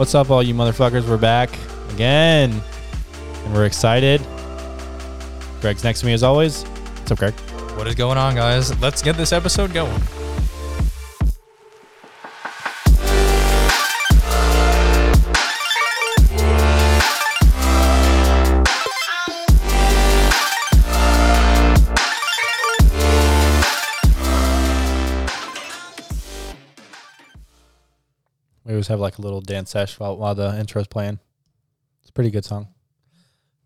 What's up, all you motherfuckers? We're back again, and we're excited. Greg's next to me as always. What's up, Greg? What is going on, guys? Let's get this episode going. Have like a little dance sesh while, while the intro's playing. It's a pretty good song.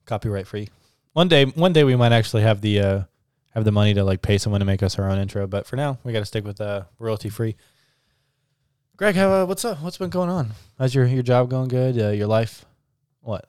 Copyright free. One day, one day we might actually have the uh, have the money to like pay someone to make us our own intro. But for now, we got to stick with uh, royalty free. Greg, how, uh, what's up? What's been going on? How's your your job going? Good. Uh, your life? What?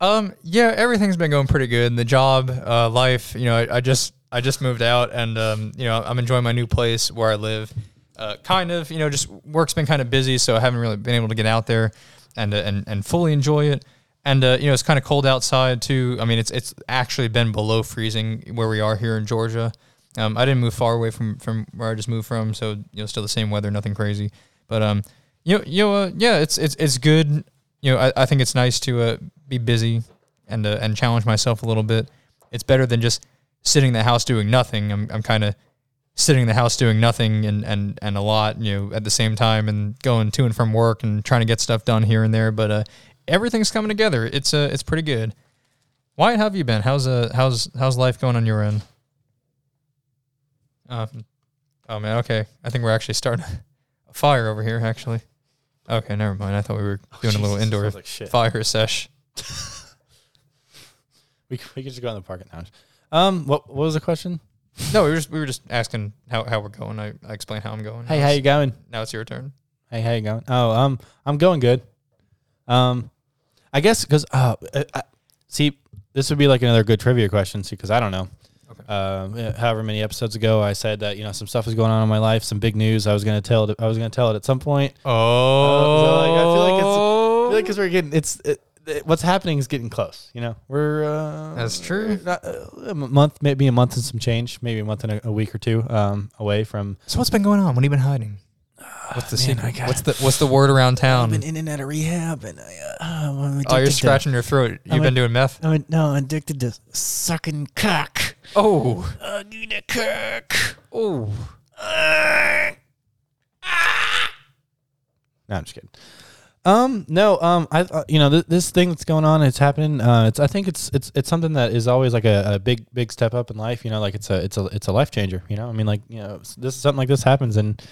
Um, yeah, everything's been going pretty good. The job, uh, life, you know, I, I just I just moved out, and um, you know, I'm enjoying my new place where I live. Uh, kind of, you know, just work's been kind of busy, so I haven't really been able to get out there and uh, and and fully enjoy it. And uh, you know, it's kind of cold outside too. I mean, it's it's actually been below freezing where we are here in Georgia. Um, I didn't move far away from from where I just moved from, so you know, still the same weather, nothing crazy. But um, you know, you know, uh, yeah, it's it's it's good. You know, I, I think it's nice to uh, be busy and uh, and challenge myself a little bit. It's better than just sitting in the house doing nothing. I'm I'm kind of sitting in the house doing nothing and, and, and a lot, you know, at the same time and going to and from work and trying to get stuff done here and there. But uh, everything's coming together. It's uh, it's pretty good. Wyatt, how have you been? How's uh how's how's life going on your end? Uh, oh man, okay. I think we're actually starting a fire over here. Actually, okay, never mind. I thought we were doing a little indoor like fire sesh. We we could just go in the parking lounge. Um, what what was the question? No, we were just we were just asking how, how we're going. I, I explained how I'm going. Hey, how you going? Now it's your turn. Hey, how you going? Oh, um, I'm going good. Um, I guess because uh, I, I, see, this would be like another good trivia question, see, because I don't know. Okay. Um, however many episodes ago, I said that you know some stuff was going on in my life, some big news. I was gonna tell it. I was gonna tell it at some point. Oh, so, like, I feel like it's- I feel like because we're getting it's it, what's happening is getting close. You know, we're uh, That's true. Not, uh, a month, maybe a month and some change, maybe a month and a, a week or two um, away from. So what's been going on? What have you been hiding? What's the man, secret? What's the what's the word around town? Been in and out of rehab, and I, uh, I'm oh, you're addicted to- scratching your throat. You've I'm been a- doing meth. I'm no, I'm addicted to sucking cock. Oh, I need a cock. oh. No, I'm just kidding. Um, no, um, I, uh, you know, th- this thing that's going on, it's happening. Uh, it's, I think it's, it's, it's something that is always like a, a big, big step up in life. You know, like it's a, it's a, it's a life changer. You know, I mean, like, you know, this something like this happens, and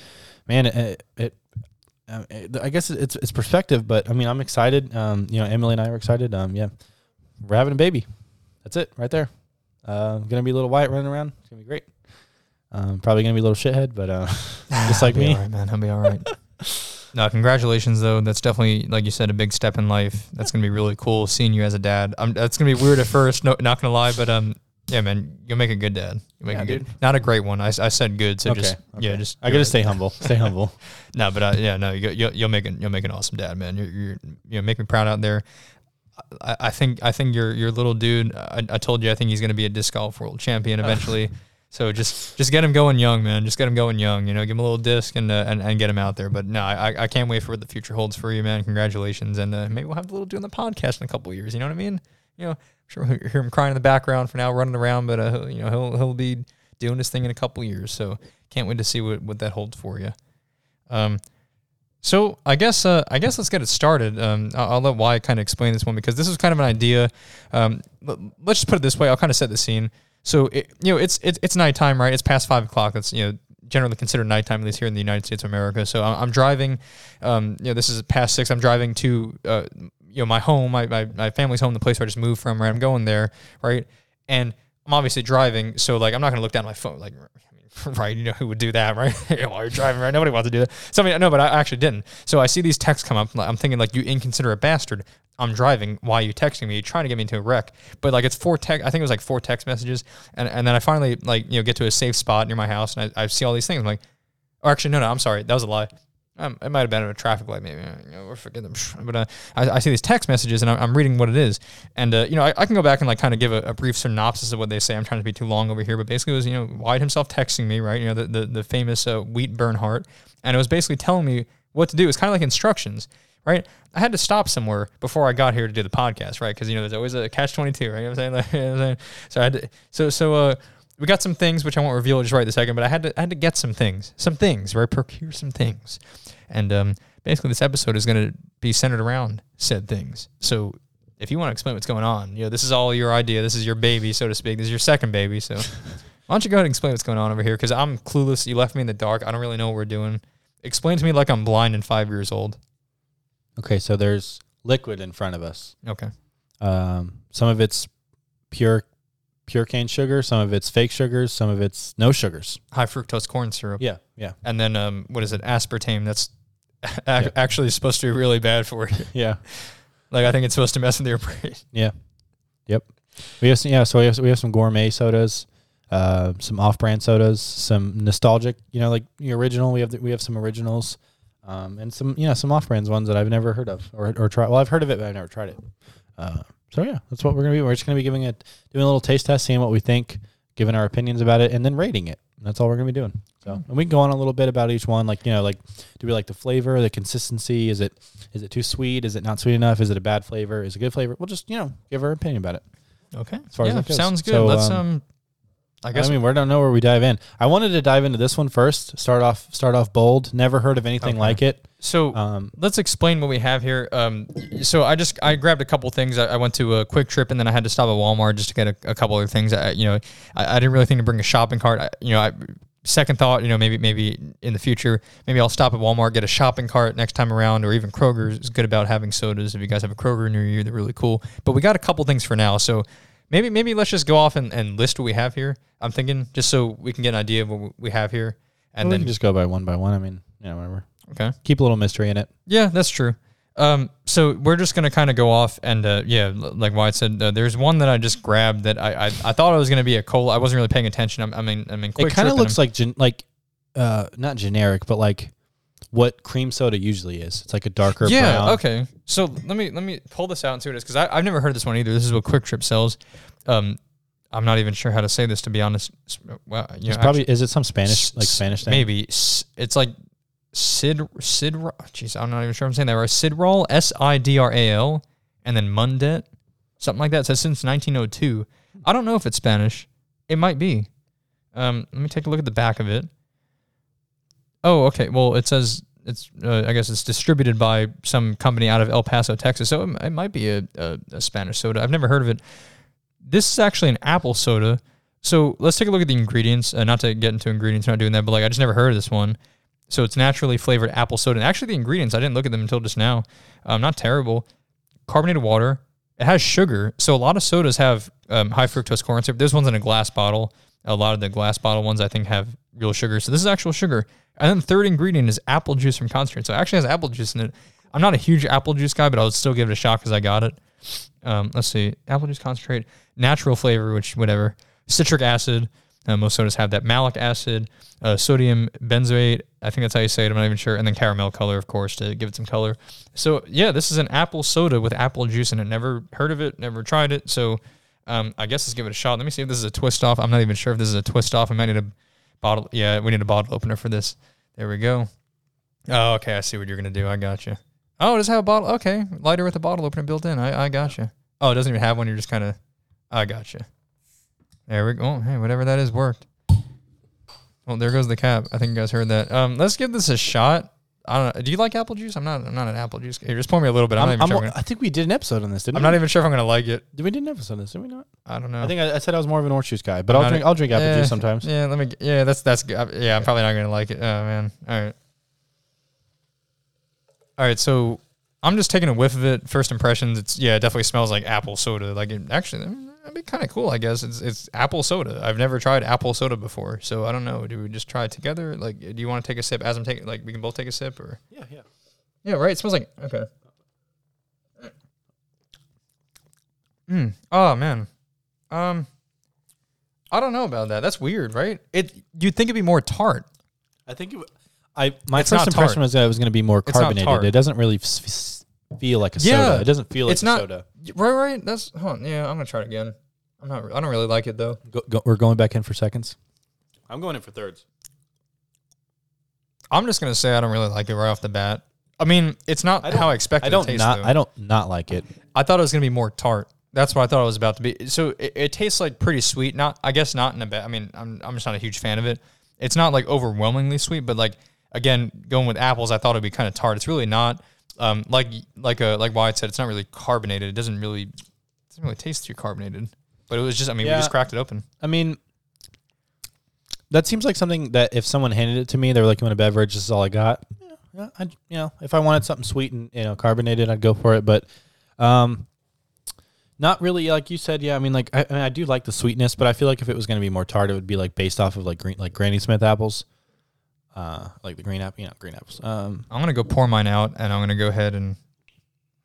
man, it, it, it I guess it's, it's perspective, but I mean, I'm excited. Um, you know, Emily and I are excited. Um, yeah, we're having a baby. That's it, right there. Uh, gonna be a little Wyatt running around. It's gonna be great. Um, probably gonna be a little shithead, but uh, just like I'll be me. all right, man. I'll be all right. no, congratulations though. That's definitely, like you said, a big step in life. That's gonna be really cool seeing you as a dad. Um, that's gonna be weird at first. No, not gonna lie, but um, yeah, man, you'll make a good dad. You make Yeah, a good, dude. not a great one. I, I said good, so okay, just yeah, okay. just I gotta stay humble. Stay humble. No, but uh, yeah, no, you, you'll you'll make an you'll make an awesome dad, man. You're you're you know make me proud out there. I, I think I think your your little dude. I, I told you I think he's gonna be a disc golf world champion eventually. so just just get him going young, man. Just get him going young. You know, give him a little disc and uh, and, and get him out there. But no, I I can't wait for what the future holds for you, man. Congratulations, and uh, maybe we'll have a little on the podcast in a couple years. You know what I mean? You know, sure we'll hear him crying in the background for now, running around, but uh, you know he'll he'll be doing his thing in a couple years. So can't wait to see what what that holds for you. Um, so I guess uh, I guess let's get it started. Um, I'll, I'll let Wyatt kind of explain this one because this is kind of an idea. Um, let's just put it this way. I'll kind of set the scene. So it, you know, it's it's it's nighttime, right? It's past five o'clock. That's you know generally considered nighttime, at least here in the United States of America. So I'm, I'm driving. Um, you know, this is past six. I'm driving to uh, you know my home, my, my my family's home, the place where I just moved from. Right, I'm going there, right, and I'm obviously driving. So like I'm not gonna look down at my phone, like. Right? You know who would do that, right? While you're driving, right? Nobody wants to do that. So I mean, no, but I actually didn't. So I see these texts come up. I'm thinking like, you inconsiderate bastard. I'm driving. Why are you texting me? You're trying to get me into a wreck. But like, it's four text. I think it was like four text messages, and and then I finally like you know get to a safe spot near my house, and I, I see all these things. I'm like, or actually, no, no, I'm sorry, that was a lie. Um, it might have been a traffic light, maybe. You know, forgetting them. But uh, I, I see these text messages, and I'm, I'm reading what it is. And uh, you know, I, I can go back and like kind of give a, a brief synopsis of what they say. I'm trying to be too long over here, but basically, it was you know Wyatt himself texting me, right? You know, the the, the famous uh, Wyatt Bernhardt, and it was basically telling me what to do. It's kind of like instructions, right? I had to stop somewhere before I got here to do the podcast, right? Because you know there's always a catch twenty two, right? You know what I'm saying? Like, you know what I'm saying? So I had to, so so uh, we got some things which I won't reveal just right this second, but I had to I had to get some things, some things, right? Procure some things, and um, basically this episode is going to be centered around said things. So if you want to explain what's going on, you know this is all your idea. This is your baby, so to speak. This is your second baby. So why don't you go ahead and explain what's going on over here? Because I'm clueless. You left me in the dark. I don't really know what we're doing. Explain to me like I'm blind and five years old. Okay, so there's liquid in front of us. Okay. Um, some of it's pure pure cane sugar, some of it's fake sugars, some of it's no sugars. High fructose corn syrup. Yeah, yeah, And then um, what is it? Aspartame. That's ac- Yeah. actually supposed to be really bad for you. yeah, Like I think it's supposed to mess with your brain. yeah. Yep. We have some, yeah, so we have we have some gourmet sodas, uh, some off-brand sodas, some nostalgic, you know, like the original. We have the, we have some originals, um, and some you know some off-brands ones that I've never heard of or or tried. Well, I've heard of it, but I've never tried it. Uh, so yeah, that's what we're gonna be. We're just gonna be giving it, doing a little taste test, seeing what we think, giving our opinions about it, and then rating it. That's all we're gonna be doing. So, and we can go on a little bit about each one, like you know, like do we like the flavor, the consistency? Is it is it too sweet? Is it not sweet enough? Is it a bad flavor? Is it a good flavor? We'll just you know give our opinion about it. Okay. As far as yeah, that goes. sounds good. So, Let's um, um. I guess I mean, we don't know where we dive in. I wanted to dive into this one first. Start off start off bold. Never heard of anything Okay. like it. So. Um, Let's explain what we have here. Um, so I just I grabbed a couple things. I, I went to a QuikTrip and then I had to stop at Walmart just to get a, a couple other things. I, you know, I, I didn't really think to bring a shopping cart. I, you know, I, second thought, you know, maybe maybe in the future, maybe I'll stop at Walmart, get a shopping cart next time around, or even Kroger is good about having sodas. If you guys have a Kroger near you, they're really cool. But we got a couple things for now. So maybe maybe let's just go off and, and list what we have here. I'm thinking just so we can get an idea of what we have here, and we then can just go by one by one. I mean, yeah, whatever. okay. Keep a little mystery in it. Yeah, that's true. Um, so we're just gonna kind of go off and uh, yeah, l- like Wyatt said, uh, there's one that I just grabbed that I I, I thought it was gonna be a cola. I wasn't really paying attention. I'm, I mean, I mean, quick it kind of looks like gen- like uh not generic, but like what cream soda usually is. It's like a darker yeah. brown. Okay. So let me let me pull this out and see what it is because I've never heard this one either. This is what QuikTrip sells. Um, I'm not even sure how to say this to be honest. Well, you It's know, probably is it some Spanish like Spanish thing? Maybe S- it's like Sid Sid. Jeez, I'm not even sure I'm saying that right. Sidral, S I D R A L, and then Mundet, something like that. It says since 1902. I don't know if it's Spanish. It might be. Um, let me take a look at the back of it. Oh, okay. Well, it says it's. Uh, I guess it's distributed by some company out of El Paso, Texas. So it, it might be a, a, a Spanish soda. I've never heard of it. This is actually an apple soda. So let's take a look at the ingredients. Uh, not to get into ingredients, not doing that, but like I just never heard of this one. So it's naturally flavored apple soda. And actually, the ingredients I didn't look at them until just now. Um, not terrible. Carbonated water. It has sugar. So a lot of sodas have um, high fructose corn syrup. This one's in a glass bottle. A lot of the glass bottle ones I think have real sugar. So this is actual sugar. And then the third ingredient is apple juice from concentrate. So it actually has apple juice in it. I'm not a huge apple juice guy, but I would still give it a shot because I got it. Um, let's see, apple juice concentrate, natural flavor, which whatever, citric acid. Uh, most sodas have that. Malic acid, uh, sodium benzoate. I think that's how you say it. I'm not even sure. And then caramel color, of course, to give it some color. So yeah, this is an apple soda with apple juice in it. Never heard of it. Never tried it. So um, I guess let's give it a shot. Let me see if this is a twist off. I'm not even sure if this is a twist off. I might need a bottle. Yeah, we need a bottle opener for this. There we go. Oh, okay. I see what you're gonna do. I got you. Oh, it does have a bottle. Okay, lighter with a bottle opener built in. I, I got you. Oh, it doesn't even have one. You're just kind of. I got you. There we go. Oh, hey, whatever that is worked. Well, there goes the cap. I think you guys heard that. Um, let's give this a shot. I don't know. Do you like apple juice? I'm not. I'm not an apple juice. Here, just pour me a little bit. I'm, I'm, not even I'm- sure. I'm, gonna, I think we did an episode on this, didn't we? I'm we? not even sure if I'm gonna like it. Did we did an episode on this? Did we not? I don't know. I think I, I said I was more of an orange juice guy, but I'm I'll drink. I'll drink apple Yeah, juice sometimes. Yeah, let me. Yeah, that's that's. Yeah, I'm probably not gonna like it. Oh man. All right. All right. So I'm just taking a whiff of it. First impressions. It's yeah, it definitely smells like apple soda. Like it actually, mean, that'd be kind of cool. I guess it's it's apple soda. I've never tried apple soda before, so I don't know. Do we just try it together? Like, do you want to take a sip as I'm taking? Like, we can both take a sip, or Yeah, yeah. yeah, right. It smells like okay. Mm. Oh man. Um. I don't know about that. That's weird, right? It you'd think it'd be more tart. I think it, w- I my It's first impression tart. was that it was going to be more carbonated. It doesn't really f- f- feel like a Yeah, soda. It doesn't feel like it's a not- soda. Right, right. That's huh, yeah. I'm gonna try it again. I'm not. I don't really like it though. Go, go, we're going back in for seconds. I'm going in for thirds. I'm just gonna say I don't really like it right off the bat. I mean, it's not how I expected. I don't it to taste, not though. I don't not like it. I thought it was gonna be more tart. That's what I thought it was about to be. So it, it tastes like pretty sweet. Not, I guess, not in a bad. I mean, I'm I'm just not a huge fan of it. It's not like overwhelmingly sweet, but like again, going with apples, I thought it'd be kind of tart. It's really not. Um, like like a like Wyatt said, it's not really carbonated. It doesn't really doesn't really taste too carbonated. But it was just, I mean, we just cracked it open. I mean, that seems like something that if someone handed it to me, they were like, "You want a beverage? This is all I got." Yeah, yeah, I, you know, if I wanted something sweet and you know carbonated, I'd go for it. But, um, not really like you said. Yeah, I mean, like I, I, mean, I do like the sweetness, but I feel like if it was going to be more tart, it would be like based off of like green, like Granny Smith apples, uh, like the green apple, you know, green apples. Um, I'm gonna go pour mine out, and I'm gonna go ahead and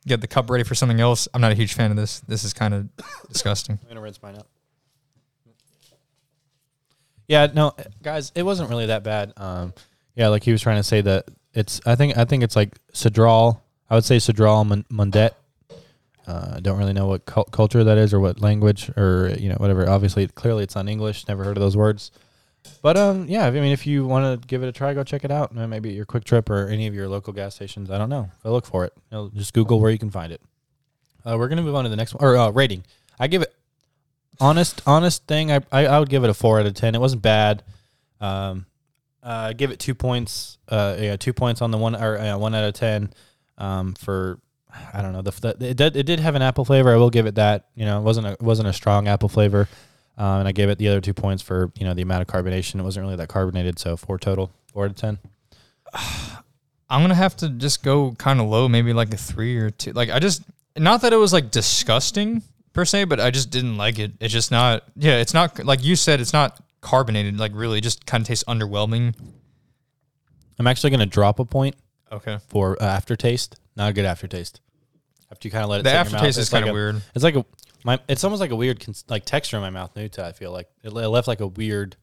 get the cup ready for something else. I'm not a huge fan of this. This is kind of disgusting. I'm gonna rinse mine out. Yeah, no, guys, it wasn't really that bad. Um, yeah, like he was trying to say that it's. I think I think it's like Cedral. I would say Cedral Mon- Mundet. Uh, I don't really know what cul- culture that is or what language or you know whatever. Obviously, clearly it's not English. Never heard of those words. But um, yeah, I mean, if you want to give it a try, go check it out. Maybe at your QuikTrip or any of your local gas stations. I don't know. Go look for it. You know, just Google where you can find it. Uh, we're gonna move on to the next one or uh, rating. I give it honest honest thing. I, I I would give it a four out of ten. It wasn't bad. Um, uh, give it two points. Uh, yeah, two points on the one or uh, one out of ten. Um, for I don't know the, the it did it did have an apple flavor. I will give it that. You know, it wasn't a it wasn't a strong apple flavor. Um, and I gave it the other two points for you know the amount of carbonation. It wasn't really that carbonated, so four total, four out of ten. I'm gonna have to just go kind of low, maybe like a three or two. Like I just, not that it was like disgusting per se, but I just didn't like it. It's just not. Yeah, it's not like you said. It's not carbonated. Like really, just kind of tastes underwhelming. I'm actually gonna drop a point Okay. for uh, aftertaste. Not a good aftertaste. After you kind of let it The sit in your mouth, aftertaste is it's kind of a- weird. It's like a my. It's almost like a weird cons- like texture in my mouth. Nuta, I feel like it le- left like a weird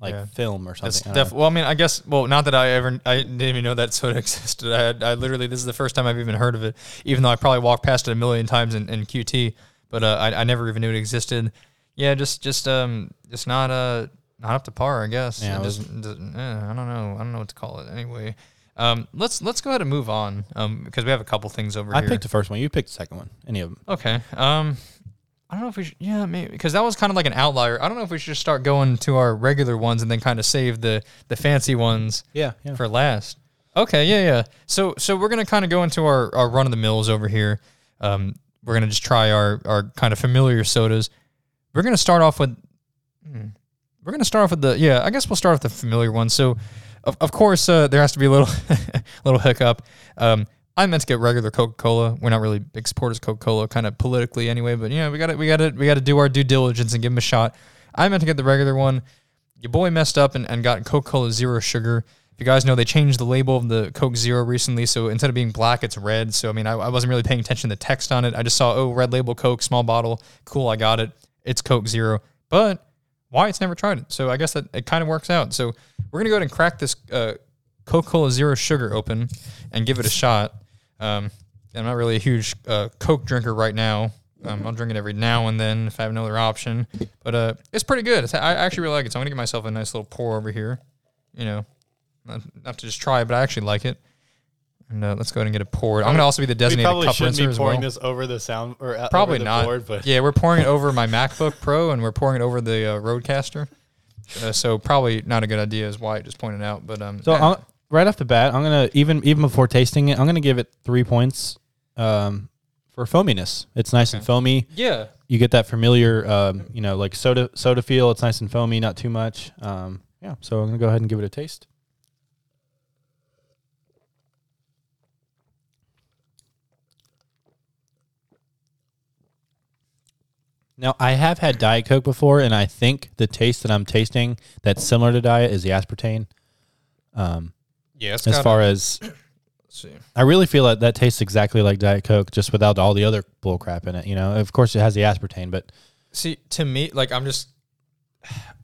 like Yeah. film or something. That's I don't know. well, I mean, I guess. Well, not that I ever, I didn't even know that soda existed. I, had, I literally, this is the first time I've even heard of it. Even though I probably walked past it a million times in, in QT, but uh, I, I never even knew it existed. Yeah, just, just, um, just not, uh, not up to par, I guess. Yeah, It it was- just, doesn't- eh, I don't know. I don't know what to call it. Anyway, um, let's let's go ahead and move on, um, because we have a couple things over here. I here. picked the first one. You picked the second one. Any of them? Okay. Um, I don't know if we should. Yeah, maybe because that was kind of like an outlier. I don't know if we should just start going to our regular ones and then kind of save the the fancy ones Yeah, yeah. for last. Okay, yeah, yeah. So so we're gonna kind of go into our, our run of the mills over here. Um, we're gonna just try our our kind of familiar sodas. We're gonna start off with. hmm, We're gonna start off with the yeah. I guess we'll start with the familiar one. So, of, of course, uh, there has to be a little little hiccup. Um, I meant to get regular Coca Cola. We're not really big supporters of Coca Cola, kind of politically anyway. But yeah, we got to we got to we got to do our due diligence and give them a shot. I meant to get the regular one. Your boy messed up and, and got Coca Cola Zero Sugar. If you guys know, they changed the label of the Coke Zero recently, so instead of being black, it's red. So I mean, I, I wasn't really paying attention to the text on it. I just saw, oh, red label Coke, small bottle, cool, I got it. It's Coke Zero, but Wyatt's never tried it, so I guess that it kind of works out. So we're gonna go ahead and crack this uh, Coca Cola Zero Sugar open and give it a shot. Um, I'm not really a huge uh, Coke drinker right now. Um, I'll drink it every now and then if I have no other option. But uh, it's pretty good. It's, I actually really like it. So I'm gonna give myself a nice little pour over here. You know, not, not to just try it, but I actually like it. And uh, let's go ahead and get it poured. I'm gonna also be the designated cup rinser as well. this over the sound or uh, Probably not. But Yeah, we're pouring it over my MacBook Pro and we're pouring it over the uh, RodeCaster. Uh, so probably not a good idea, as Wyatt just pointed out. But um, So yeah. Right off the bat, I'm gonna even even before tasting it, I'm gonna give it three points um, for foaminess. It's nice and foamy. yeah, You get that familiar, um, you know, like soda soda feel. It's nice and foamy, not too much. Um, yeah. So I'm gonna go ahead and give it a taste. Now I have had Diet Coke before, and I think the taste that I'm tasting that's similar to Diet is the aspartame. Um, yeah. As got far as. I really feel like that tastes exactly like Diet Coke, just without all the other bull crap in it. You know, of course it has the aspartame, but See, to me, like I'm just,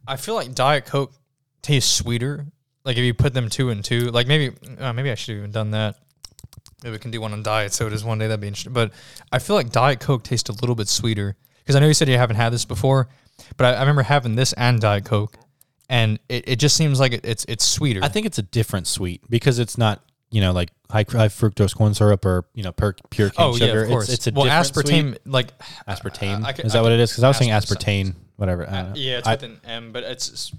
I feel like Diet Coke tastes sweeter. Like if you put them two and two, like maybe, uh, maybe I should have even done that. Maybe we can do one on diet sodas one day. That'd be interesting. But I feel like Diet Coke tastes a little bit sweeter because I know you said you haven't had this before, but I, I remember having this and Diet Coke, and it, it just seems like it, it's it's sweeter. I think it's a different sweet because it's not you know like high, high fructose corn syrup or you know per, pure cane Oh sugar. yeah, of course. It's, it's a well, different aspartame, sweet. like aspartame. I could- is I that what it is? Because I was saying aspartame. whatever. I yeah, it's I- with an M, but it's it's-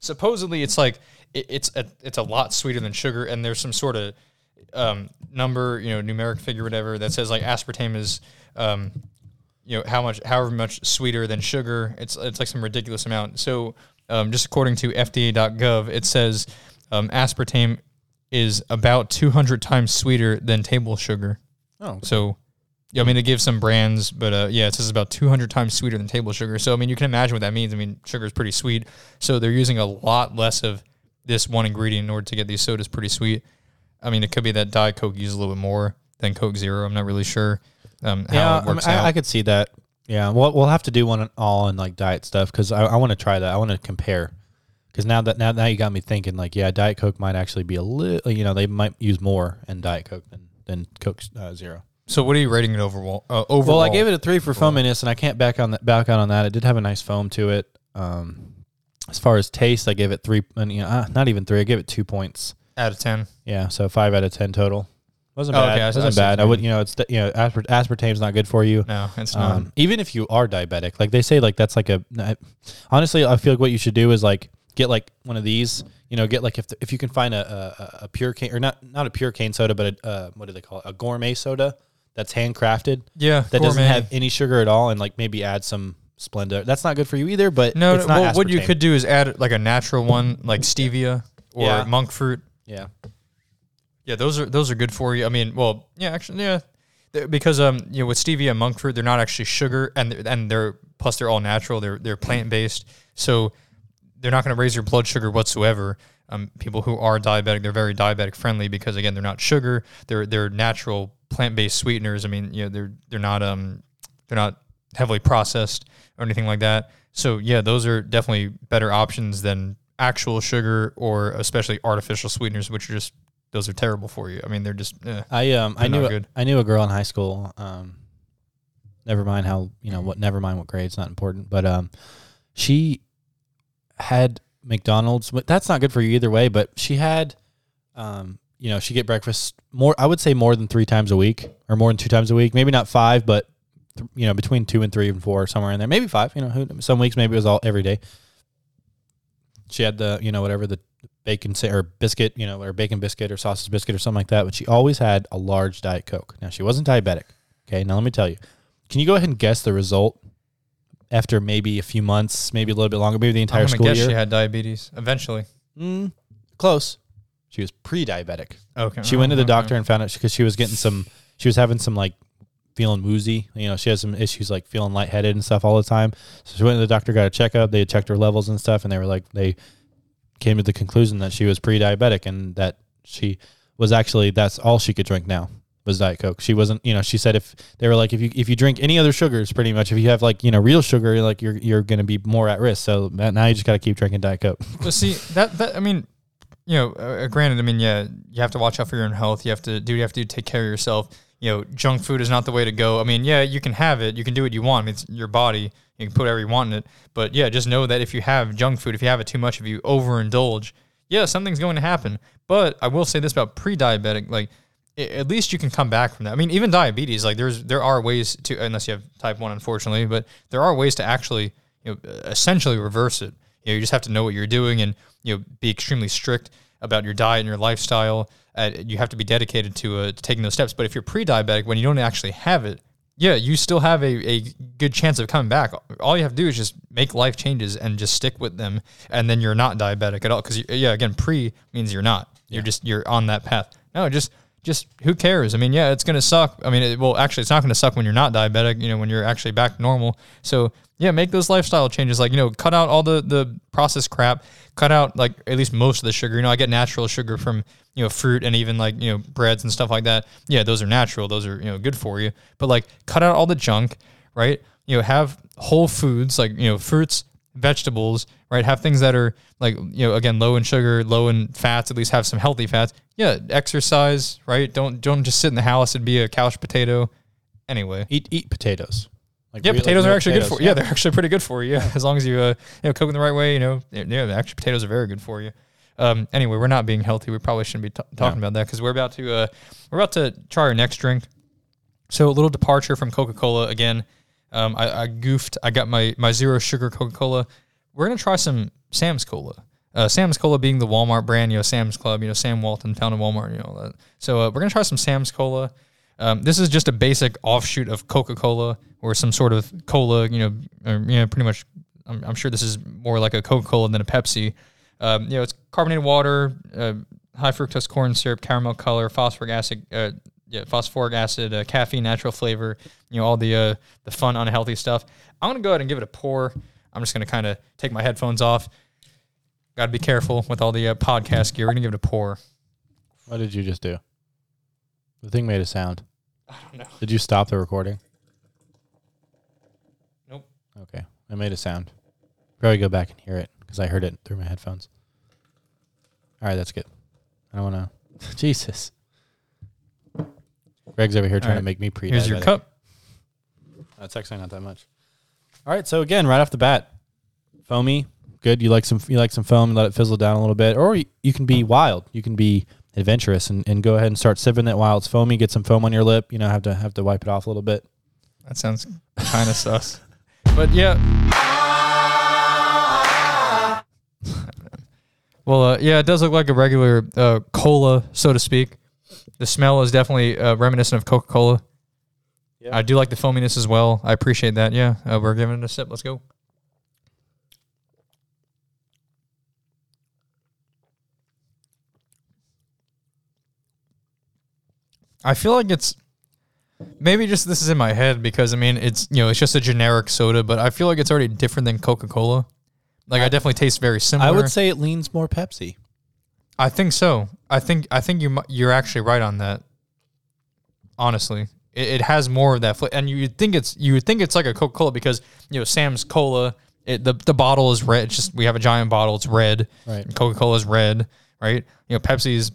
supposedly it's like it, it's a it's a lot sweeter than sugar, and there's some sort of um, number, you know, numeric figure, whatever, that says like aspartame is, um, you know, how much, however much sweeter than sugar. It's it's like some ridiculous amount. So, um, just according to FDA.gov, it says um, aspartame is about 200 times sweeter than table sugar. oh, So, yeah, I mean, they give some brands, but uh, yeah, it says about 200 times sweeter than table sugar. So, I mean, you can imagine what that means. I mean, sugar is pretty sweet. So, they're using a lot less of this one ingredient in order to get these sodas pretty sweet. I mean, it could be that Diet Coke uses a little bit more than Coke Zero. I'm not really sure um, how yeah, it I, mean, works I. I could see that. Yeah, we'll we'll have to do one all in like diet stuff because I, I want to try that. I want to compare because now that now now you got me thinking like yeah, Diet Coke might actually be a little you know they might use more in Diet Coke than than Coke uh, Zero. so, what are you rating it overall? Uh, overall, Well, I gave it a three for foaminess, and I can't back on that back out on that. It did have a nice foam to it. Um, as far as taste, I gave it three. And, you know, uh, not even three. I gave it two points. out of 10. Yeah, so five out of ten total. Wasn't Oh, bad. okay, I- wasn't bad. I would, you know, it's you know, aspart- aspartame's not good for you. No, it's not. Um, even if you are diabetic, like they say, like that's like a. Honestly, I feel like what you should do is like get like one of these. You know, get like if the, if you can find a, a a pure cane or not not a pure cane soda, but a uh, what do they call it? A gourmet soda that's handcrafted yeah, that doesn't have any sugar at all, and like maybe add some Splenda. That's not good for you either. But No, it's no, not well, what you could do is add like a natural one, like stevia or Yeah. monk fruit. yeah. Yeah, those are those are good for you. I mean, well, yeah, actually, yeah, They're- because um, you know, with stevia and monk fruit, they're not actually sugar, and they're, and they're plus they're all natural. They're they're plant based, so they're not going to raise your blood sugar whatsoever. Um, people who are diabetic, they're very diabetic friendly because again, they're not sugar. They're they're natural plant based sweeteners. I mean, you know, they're they're not um they're not heavily processed or anything like that. So yeah, those are definitely better options than actual sugar or especially artificial sweeteners, which are just those are terrible for you. I mean, they're just eh. I um I knew a. I knew a girl in high school. Um, never mind how you know what. Never mind what grades. Not important. But um, she had McDonald's. But that's not good for you either way. But she had, um, you know, she get breakfast more. I would say more than three times a week, or more than two times a week. Maybe not five, but th- you know, between two and three and four, somewhere in there. Maybe five. You know, who, some weeks maybe it was all every day. She had the you know whatever the bacon or biscuit, you know, or bacon biscuit or sausage biscuit or something like that. But she always had a large diet coke. Now she wasn't diabetic. Okay, now let me tell you. Can you go ahead and guess the result after maybe a few months, maybe a little bit longer, maybe the I'm entire gonna school guess year? she had diabetes eventually. Mm, close. She was pre-diabetic. Okay, She went to the okay. doctor and found out because she was getting some. She was having some like feeling woozy. You know, she has some issues like feeling lightheaded and stuff all the time. So she went to the doctor, got a checkup. They checked her levels and stuff, and they were like they came to the conclusion that she was pre-diabetic and that she was actually that's all she could drink now was diet coke. She wasn't, you know, she said if they were like if you if you drink any other sugars pretty much if you have like, you know, real sugar like you're you're going to be more at risk. So now you just got to keep drinking diet coke. Well, see that that I mean, you know, uh, granted, I mean, yeah, you have to watch out for your own health. You have to do. You have to take care of yourself. You know, junk food is not the way to go. I mean, yeah, you can have it. You can do what you want. I mean, it's your body. You can put whatever you want in it. But yeah, just know that if you have junk food, if you have it too much, if you overindulge, yeah, something's going to happen. But I will say this about pre-diabetic, like at least you can come back from that. I mean, even diabetes, like there's there are ways to, unless you have type one, unfortunately, but there are ways to actually, you know, essentially reverse it. You know, you just have to know what you're doing and you know be extremely strict about your diet and your lifestyle. Uh, you have to be dedicated to, uh, to taking those steps. But if you're pre-diabetic, when you don't actually have it, yeah, you still have a, a good chance of coming back. All you have to do is just make life changes and just stick with them, and then you're not diabetic at all. Because yeah, again, pre means you're not. You're just you're on that path. No, just just who cares? I mean, yeah, it's gonna suck. I mean, it, well, actually, it's not gonna suck when you're not diabetic. You know, when you're actually back to normal. So yeah, make those lifestyle changes. Like you know, cut out all the the processed crap. Cut out like at least most of the sugar. You know, I get natural sugar from you know fruit and even like you know breads and stuff like that. Yeah, those are natural. Those are you know good for you. But like cut out all the junk, right? You know, have whole foods like you know fruits, vegetables, right? Have things that are like you know again low in sugar, low in fats. At least have some healthy fats. Yeah, exercise, right? Don't don't just sit in the house and be a couch potato. Anyway, Eat eat potatoes. Like yeah, potatoes are actually good for you. Yeah, they're actually pretty good for you. Yeah, as long as you uh, you know cook them the right way. You know, yeah, yeah, actually potatoes are very good for you. Um, anyway, we're not being healthy. We probably shouldn't be t- talking about that because we're about to uh, we're about to try our next drink. So a little departure from Coca Cola again. Um, I, I goofed. I got my my zero sugar Coca Cola. We're gonna try some Sam's Cola. Uh, Sam's Cola being the Walmart brand, you know, Sam's Club, you know, Sam Walton found in Walmart, you know that. So uh, we're gonna try some Sam's Cola. Um, this is just a basic offshoot of Coca Cola or some sort of cola, you know, or, you know, pretty much. I'm, I'm sure this is more like a Coca Cola than a Pepsi. Um, you know, it's carbonated water, uh, high fructose corn syrup, caramel color, phosphoric acid, uh, yeah, phosphoric acid, uh, caffeine, natural flavor. You know, all the uh, the fun, unhealthy stuff. I'm gonna go ahead and give it a pour. I'm just gonna kind of take my headphones off. Got to be careful with all the uh, podcast gear. We're gonna give it a pour. What did you just do? The thing made a sound. I don't know. Did you stop the recording? Nope. Okay. It made a sound. Probably go back and hear it because I heard it through my headphones. All right, that's good. I don't want to. Jesus. Greg's over here trying right. to make me pre. Here's your cup. That's actually not that much. All right, so again, right off the bat, foamy, good. You like some, you like some foam, let it fizzle down a little bit, or you, you can be wild. You can be adventurous and, and go ahead and start sipping it while it's foamy. Get some foam on your lip. You know, have to have to wipe it off a little bit. That sounds kind of sus. But yeah. well, uh, yeah, it does look like a regular uh, cola, so to speak. The smell is definitely uh, reminiscent of Coca Cola. Yeah. I do like the foaminess as well. I appreciate that. Yeah, uh, we're giving it a sip. Let's go. I feel like it's maybe just this is in my head because I mean it's you know it's just a generic soda, but I feel like it's already different than Coca Cola. Like I definitely taste very similar. I would say it leans more Pepsi. I think so. I think I think you you're actually right on that. Honestly, it, it has more of that, fla- and you think it's you would think it's like a Coca Cola because you know Sam's Cola. It, the the bottle is red. It's just we have a giant bottle. It's red. Right. Coca Cola is red. Right. You know Pepsi's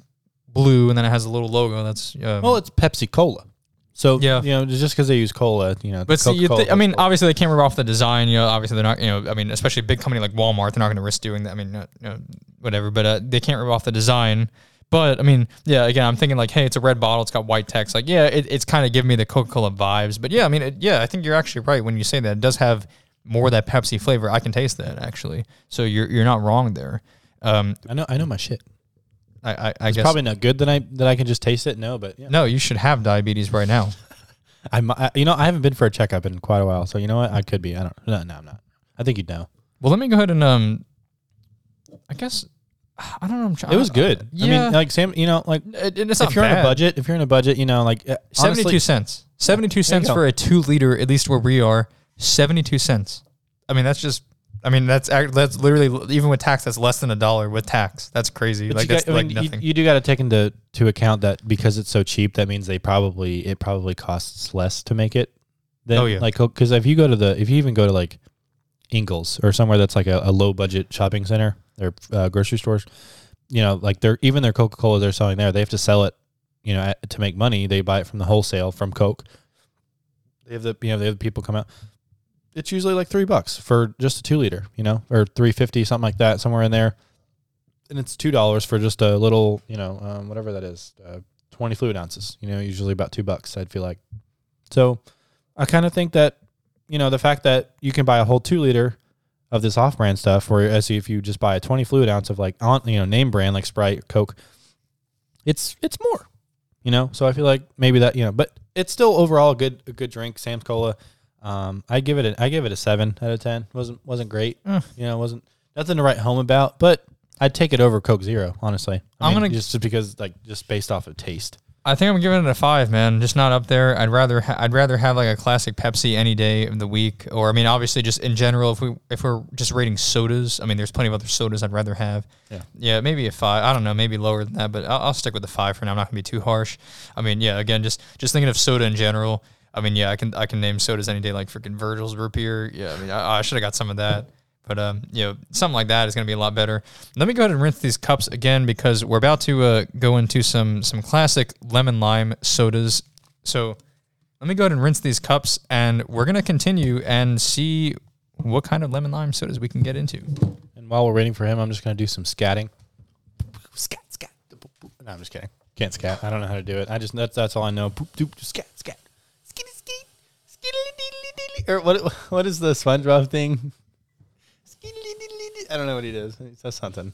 blue, and then it has a little logo. That's um, Well, it's Pepsi Cola. So Yeah. you know, just because they use cola, you know, But see, you Coca-Cola I mean, obviously they can't rip off the design. You know, obviously they're not. You know, I mean, especially a big company like Walmart, they're not going to risk doing that. I mean, no, no, whatever. But uh, they can't rip off the design. But I mean, yeah. Again, I'm thinking like, hey, it's a red bottle. It's got white text. Like, yeah, it, it's kind of giving me the Coca-Cola vibes. But yeah, I mean, it, yeah, I think you're actually right when you say that. It does have more of that Pepsi flavor. I can taste that actually. So you're you're not wrong there. Um, I know, I know my shit. I I, I It's guess probably not good that I that I can just taste it. No, but yeah, no. You should have diabetes right now. I'm. I, you know, I haven't been for a checkup in quite a while, so you know what? I could be. I don't. No, no, I'm not. I think you'd know. Well, let me go ahead and um, I guess I don't know. I'm trying, It was good. Yeah, I mean, like Sam, you know, like it, it's if you're on bad. a budget, if you're in a budget, you know, like uh, seventy-two cents. Seventy-two cents go. for a two-liter, at least where we are. Seventy-two cents. I mean, that's just. I mean, that's act- that's literally even with tax, that's less than a dollar with tax. That's crazy. But like you that's got- I like mean, you- You, do got to take into to account that because it's so cheap, that means they probably it probably costs less to make it. Than, Oh, yeah. like because if you go to the if you even go to like Ingles or somewhere that's like a, a low budget shopping center or uh, grocery stores, you know, like they're even their Coca Cola they're selling there, they have to sell it, you know, at, to make money. They buy it from the wholesale from Coke. They have the you know they have the people come out. It's usually like three bucks for just a two liter, you know, or three fifty something like that, somewhere in there and it's two dollars for just a little, you know, um, whatever that is, uh, twenty fluid ounces. You know, usually about two bucks. I'd feel like. So, I kind of think that, you know, the fact that you can buy a whole two liter of this off-brand stuff, whereas if you just buy a twenty fluid ounce of like on, you know, name brand like Sprite, Coke, it's it's more, you know. So I feel like maybe that you know, but it's still overall a good a good drink. Sam's Cola. Um, I give it a, I give it a seven out of ten. wasn't wasn't great. Eh. You know, wasn't nothing to write home about, but I'd take it over Coke Zero, honestly. I I'm mean, gonna- just because like just based off of taste. I think I'm giving it a five, man. Just not up there. I'd rather ha- I'd rather have like a classic Pepsi any day of the week, or I mean, obviously, just in general, if we if we're just rating sodas, I mean, there's plenty of other sodas I'd rather have. Yeah. yeah, maybe a five. I don't know, maybe lower than that, but I'll, I'll stick with the five for now. I'm not gonna be too harsh. I mean, yeah, again, just just thinking of soda in general. I mean, yeah, I can I can name sodas any day, like freaking Virgil's root beer. Yeah, I mean, I, I should have got some of that. But um, you know, something like that is going to be a lot better. Let me go ahead and rinse these cups again because we're about to uh, go into some some classic lemon lime sodas. So let me go ahead and rinse these cups, and we're going to continue and see what kind of lemon lime sodas we can get into. And while we're waiting for him, I'm just gonna do some scatting. Scat, scat. boop, boop. No, I'm just kidding. Can't scat. I don't know how to do it. I just that's that's all I know. Boop, doop, scat, scat. Skitty, skeet. Skiddly, diddly, diddly. Or what? What is the SpongeBob thing? Skiddly, diddly, diddly. I don't know what he does. He says something.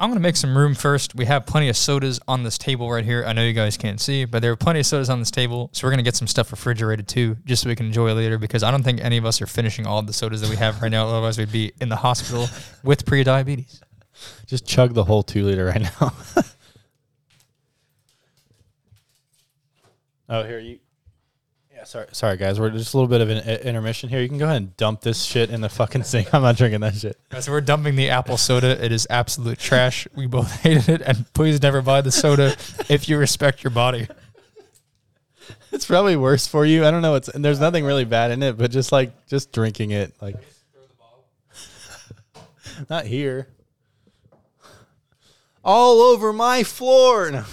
I'm gonna make some room first. We have plenty of sodas on this table right here. I know you guys can't see, but there are plenty of sodas on this table. So we're gonna get some stuff refrigerated too, just so we can enjoy later. Because I don't think any of us are finishing all of the sodas that we have right now. Otherwise, we'd be in the hospital with pre-diabetes. Just chug the whole two liter right now. oh, here you. Yeah, sorry, sorry guys. We're just a little bit of an intermission here. You can go ahead and dump this shit in the fucking sink. I'm not drinking that shit. So we're dumping the apple soda. It is absolute trash. We both hated it, and please never buy the soda if you respect your body. It's probably worse for you. I don't know. What's and there's nothing really bad in it, but just like just drinking it, like not here. All over my floor. No.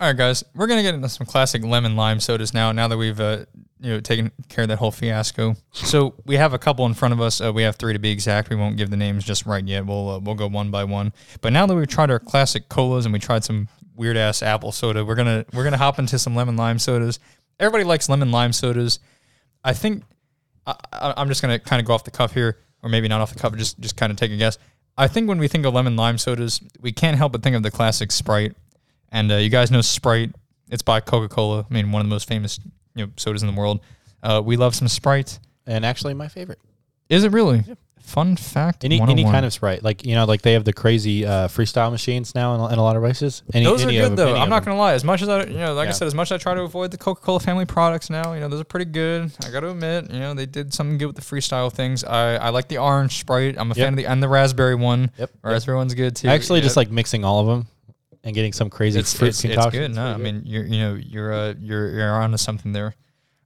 All right, guys, we're gonna get into some classic lemon lime sodas now. Now that we've uh, you know taken care of that whole fiasco, so we have a couple in front of us. Uh, we have three to be exact. We won't give the names just right yet. We'll uh, we'll go one by one. But now that we've tried our classic colas and we tried some weird ass apple soda, we're gonna we're gonna hop into some lemon lime sodas. Everybody likes lemon lime sodas. I think I, I'm just gonna kind of go off the cuff here, or maybe not off the cuff, just just kind of take a guess. I think when we think of lemon lime sodas, we can't help but think of the classic Sprite. And uh, you guys know Sprite. It's by Coca Cola. I mean, one of the most famous you know sodas in the world. Uh, we love some Sprite. And actually, my favorite. Is it really? Fun fact. Any any kind of sprite, like you know, like they have the crazy uh, freestyle machines now in, a- in a lot of places. Any, Those are good of- though. I'm not gonna lie. As much as I, you know, like I said, as much as I try to avoid the Coca Cola family products now, you know, those are pretty good. I got to admit, you know, they did something good with the freestyle things. I, I like the orange Sprite. I'm a Yep. fan of the and the raspberry one. Yep. Raspberry one's good too. I actually Yeah. just like mixing all of them and getting some crazy it's fruit it's, it's concoction. good. No, I mean you're you know you're uh, you're you're onto something there.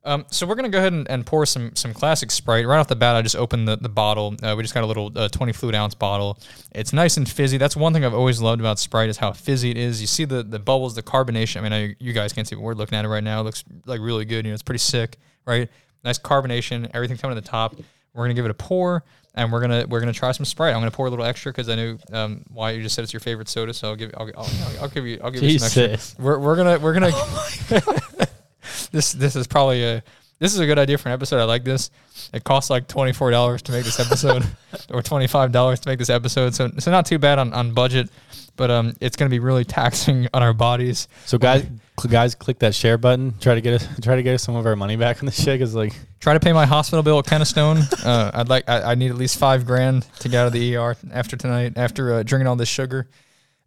Um, so we're gonna go ahead and, and pour some some classic Sprite right off the bat. I just opened the the bottle. Uh, we just got a little uh, 20 fluid ounce bottle. It's nice and fizzy. That's one thing I've always loved about Sprite is how fizzy it is. You see the the bubbles, the carbonation. I mean, I, you guys can't see, but we're looking at it right now. It looks like really good. You know, it's pretty sick, right? Nice carbonation. Everything coming to the top. We're gonna give it a pour, and we're gonna we're gonna try some Sprite. I'm gonna pour a little extra because I know um, why you just said it's your favorite soda. So I'll give I'll, I'll, I'll give you I'll give you some extra. We're, we're gonna we're gonna. this this is probably a this is a good idea for an episode. I like this. It costs like twenty four dollars to make this episode, or twenty five dollars to make this episode. So so not too bad on, on budget, but um it's gonna be really taxing on our bodies. So guys, cl- guys, click that share button. Try to get us, try to get us some of our money back on this shit. Cause like, Try to pay my hospital bill at Kennestone. Uh, I'd like I, I need at least five grand to get out of the ER after tonight after uh, drinking all this sugar.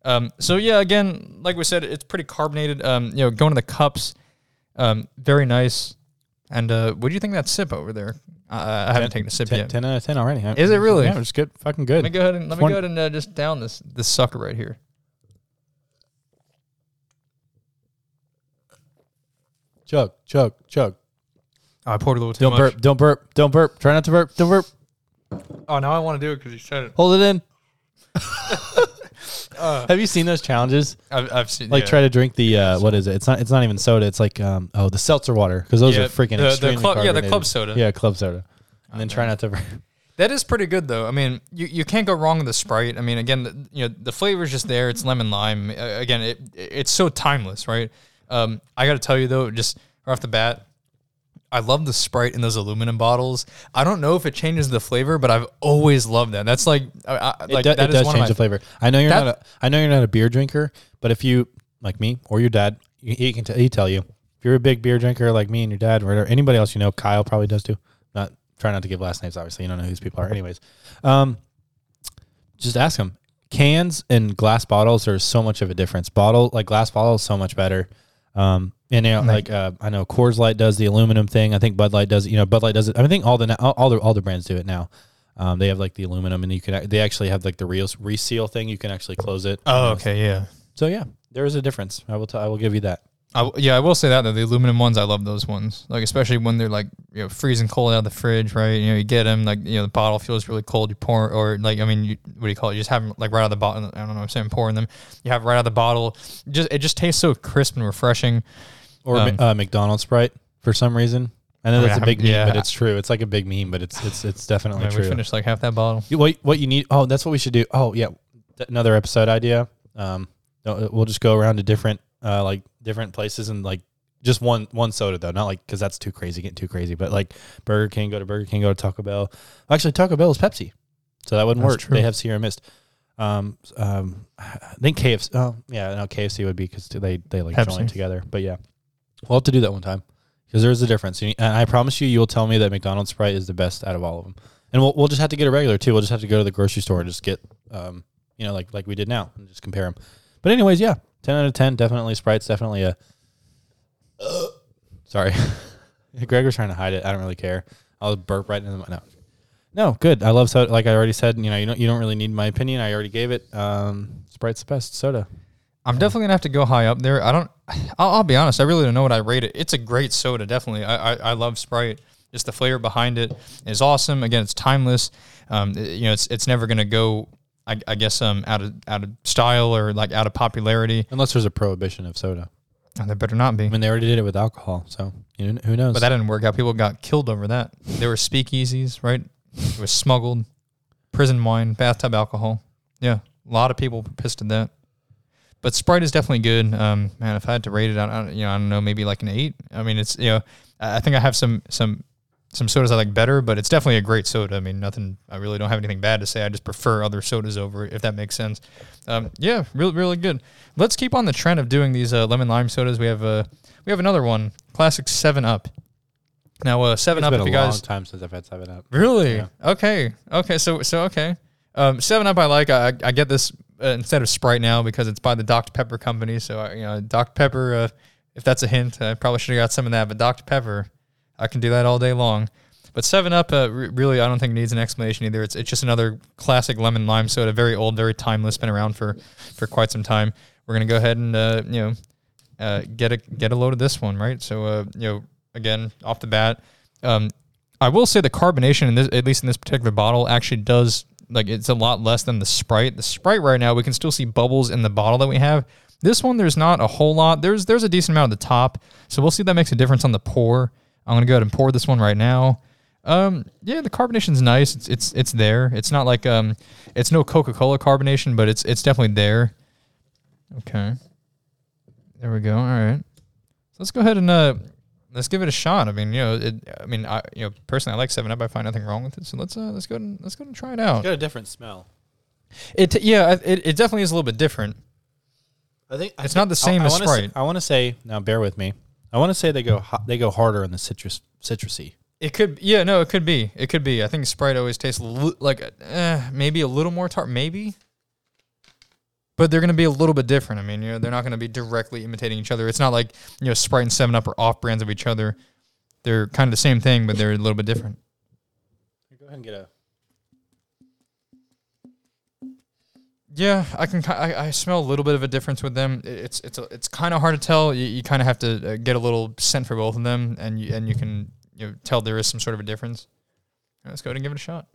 Um, so yeah, again, like we said, it's pretty carbonated. Um, you know, going to the cups, um, very nice. And uh, what do you think of that sip over there? Uh, I haven't Ten- taken a sip 10, yet. 10 out of ten already. huh? Is it really? Yeah, it's good. Fucking good. Let me go ahead and let me One- go ahead and uh, just down this this sucker right here. Chug, chug, chug. Oh, I poured a little too Don't much. burp. Don't burp. Don't burp. Try not to burp. Don't burp. Oh, now I want to do it because you said it. Hold it in. Uh, Have you seen those challenges? I've, I've seen Like yeah. try to drink the uh, what is it? It's not. It's not even soda. It's like um oh the seltzer water because those Yeah, are freaking the- the extremely club- yeah, the carbonated. club soda. Yeah, club soda. And then try not to. That is pretty good though. I mean, you, you can't go wrong with the Sprite. I mean, again, the, you know, the flavor is just there. It's lemon lime. Uh, again, it it's so timeless, right? Um, I got to tell you though, just right off the bat, I love the Sprite in those aluminum bottles. I don't know if it changes the flavor, but I've always loved that. That's like, I, I, It, do- that it does change the flavor. I know you're That- not. A, I know you're not a beer drinker, but if you like me or your dad, he, he can t- he tell you if you're a big beer drinker like me and your dad or anybody else you know, Kyle probably does too. Not try not to give last names. Obviously, you don't know who these people are. Anyways, um, just ask them. Cans and glass bottles are so much of a difference. Bottle like glass bottle is so much better. Um, and you know, Right. like uh, I know Coors Light does the aluminum thing. I think Bud Light does. it. You know, Bud Light does it. I think all the all the all the brands do it now. Um, they have like the aluminum, and you can they actually have like the real reseal thing. You can actually close it. Oh, okay, yeah. So yeah, there is a difference. I will. T- I will give you that. I w yeah, I will say that though. The aluminum ones, I love those ones. Like especially when they're like you know freezing cold out of the fridge, right? You know, you get them like you know the bottle feels really cold. You pour or like I mean, you, what do you call it? You just have them like right out of the bottle. I don't know. what I'm saying pouring them. You have it right out of the bottle. Just it just tastes so crisp and refreshing. Or Um, uh, McDonald's Sprite for some reason. I know I mean, that's I a big meme, but it's true. It's like a big meme, but it's it's it's definitely mean, we true. finished like half that bottle. You- What what you need? Oh, that's what we should do. Oh yeah, Th- another episode idea. Um, no, we'll just go around to different uh like different places and like just one one soda though, not like because that's too crazy, getting too crazy. But like Burger King, go to Burger King, go to Taco Bell. Actually, Taco Bell is Pepsi, so that wouldn't That's work. true. They have Sierra Mist. Um, um, I think KFC. Oh yeah, no KFC would be because they they like Pepsi. join together. But yeah, we'll have to do that one time because there is a difference. And I promise you, you'll tell me that McDonald's Sprite is the best out of all of them. And we'll we'll just have to get a regular too. We'll just have to go to the grocery store and just get um you know like like we did now and just compare them. But anyways, yeah, ten out of ten. Definitely Sprite's definitely a. Sorry, Greg was trying to hide it. I don't really care. I'll burp right into the no. No, good. I love soda. Like I already said, you know, you don't you don't really need my opinion. I already gave it. Um, Sprite's the best soda. I'm definitely gonna have to go high up there. I don't. I'll, I'll be honest. I really don't know what I rate it. It's a great soda. Definitely. I I, I love Sprite. Just the flavor behind it is awesome. Again, it's timeless. Um, you know, it's it's never gonna go. I, I guess um out of out of style or like out of popularity. Unless there's a prohibition of soda. And there better not be. I mean, they already did it with alcohol, so you know, who knows? But that didn't work out. People got killed over that. There were speakeasies, right? It was smuggled, prison wine, bathtub alcohol. Yeah, a lot of people pissed at that. But Sprite is definitely good. Um, man, if I had to rate it, I, I, you know, I don't know, maybe like an eight. I mean, it's you know, I think I have some some some sodas I like better, but it's definitely a great soda. I mean, nothing. I really don't have anything bad to say. I just prefer other sodas over it, if that makes sense. Um, yeah, really, really good. Let's keep on the trend of doing these uh, lemon lime sodas. We have uh, we have another one, classic Seven Up. Now, uh, Seven it's Up, been if a you long guys time since I've had Seven Up. really Yeah. okay, okay, so so okay, um, Seven Up I like. I, I get this uh, instead of Sprite now because it's by the Dr Pepper company. So I, you know, Dr Pepper. Uh, if that's a hint, I probably should have got some of that. But Dr Pepper, I can do that all day long. But Seven Up, uh, re- really, I don't think needs an explanation either. It's it's just another classic lemon lime soda, very old, very timeless, been around for for quite some time. We're gonna go ahead and uh, you know uh, get a get a load of this one, right? So uh, you know, again, off the bat, um, I will say the carbonation in this, at least in this particular bottle, actually does like it's a lot less than the Sprite. The Sprite right now, we can still see bubbles in the bottle that we have. This one, there's not a whole lot. There's there's a decent amount at the top, so we'll see if that makes a difference on the pour. I'm gonna go ahead and pour this one right now. Um, yeah, the carbonation's nice. It's it's it's there. It's not like um, it's no Coca-Cola carbonation, but it's it's definitely there. Okay, there we go. All right, so let's go ahead and uh, let's give it a shot. I mean, you know, it, I mean, I you know, personally, I like Seven Up. I find nothing wrong with it. So let's uh, let's go and let's go and try it out. It's got a different smell. It yeah, it, it definitely is a little bit different. I think It's not the same I, as Sprite. Say, I want to say now, bear with me. I want to say they go they go harder in the citrus citrusy. It could, yeah, no, it could be, it could be. I think Sprite always tastes li- like uh, maybe a little more tart, maybe, but they're gonna be a little bit different. I mean, you know, they're not gonna be directly imitating each other. It's not like you know Sprite and Seven Up are off brands of each other. They're kind of the same thing, but they're a little bit different. Go ahead and get a. Yeah, I can. I, I smell a little bit of a difference with them. It's it's a, it's kind of hard to tell. You, you kind of have to uh, get a little scent for both of them, and you and you can you know, tell there is some sort of a difference. Let's go ahead and give it a shot.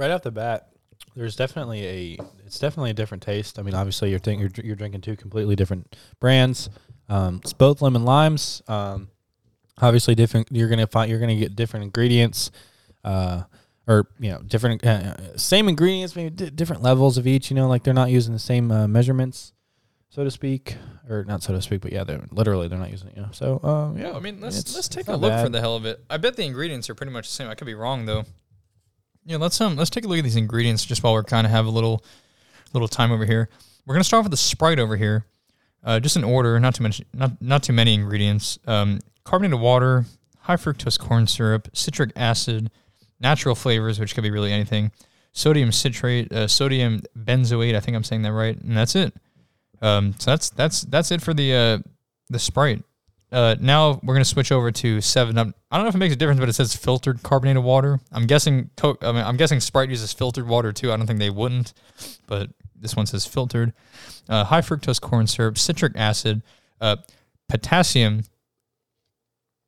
Right off the bat, there's definitely a it's definitely a different taste. I mean, obviously you're think, you're you're drinking two completely different brands. Um, it's both lemon limes. Um, obviously different. You're gonna find you're gonna get different ingredients, uh, or you know different uh, same ingredients, maybe di different levels of each. You know, like they're not using the same uh, measurements, so to speak, or not so to speak, but yeah, they're literally they're not using it. You know, so um, yeah, I mean, let's let's take a look for the hell of it. I bet the ingredients are pretty much the same. I could be wrong though. Yeah, let's um let's take a look at these ingredients just while we're kind of have a little little time over here. We're gonna start off with the Sprite over here, uh, just in order, not to mention not not too many ingredients. Um, carbonated water, high fructose corn syrup, citric acid, natural flavors, which could be really anything, sodium citrate, uh, sodium benzoate. I think I'm saying that right, and that's it. Um, so that's that's that's it for the uh, the Sprite. Uh, now we're gonna switch over to Seven Up. I don't know if it makes a difference, but it says filtered carbonated water. I'm guessing Coke. I mean, I'm guessing Sprite uses filtered water too. I don't think they wouldn't, but this one says filtered. Uh, high fructose corn syrup, citric acid, uh, potassium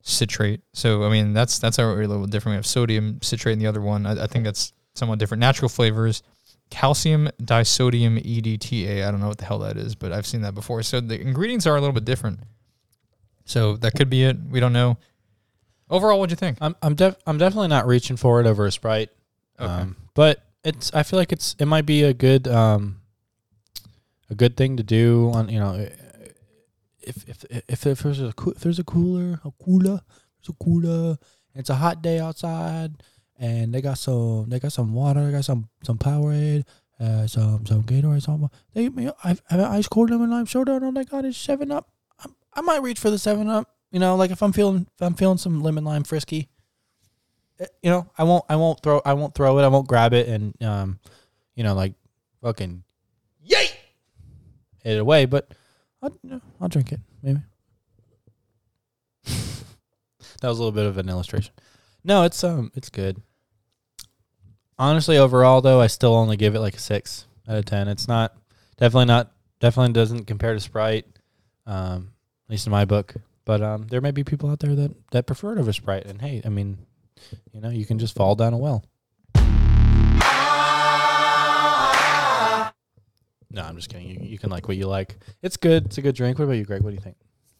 citrate. So I mean, that's that's a little different. We have sodium citrate in the other one. I, I think that's somewhat different. Natural flavors, calcium disodium EDTA. I don't know what the hell that is, but I've seen that before. So the ingredients are a little bit different. So that could be it. We don't know. Overall, what'd you think? I'm I'm def- I'm definitely not reaching for it over a Sprite. Okay. Um, but it's I feel like it's it might be a good um a good thing to do on you know if if if, if there's a if there's a cooler a cooler there's a cooler it's a hot day outside and they got some they got some water they got some some Powerade uh some some Gatorade something they I have an ice cold lemon lime soda and all they got is Seven Up I, might reach for the Seven Up you know like if I'm feeling if I'm feeling some lemon lime frisky eh, you know, I won't, I won't throw, I won't throw it, I won't grab it, and um, you know, like fucking, yay, hit it away. But I'll, you know, I'll drink it, maybe. that was a little bit of an illustration. No, it's um, it's good. Honestly, overall though, I still only give it like a six out of ten. It's not definitely not definitely doesn't compare to Sprite, um, least in my book. But um, there may be people out there that that prefer it over Sprite, and hey, I mean, you know, you can just fall down a well. No, I'm just kidding. You, you can like what you like. It's good. It's a good drink. What about you, Greg? What do you think?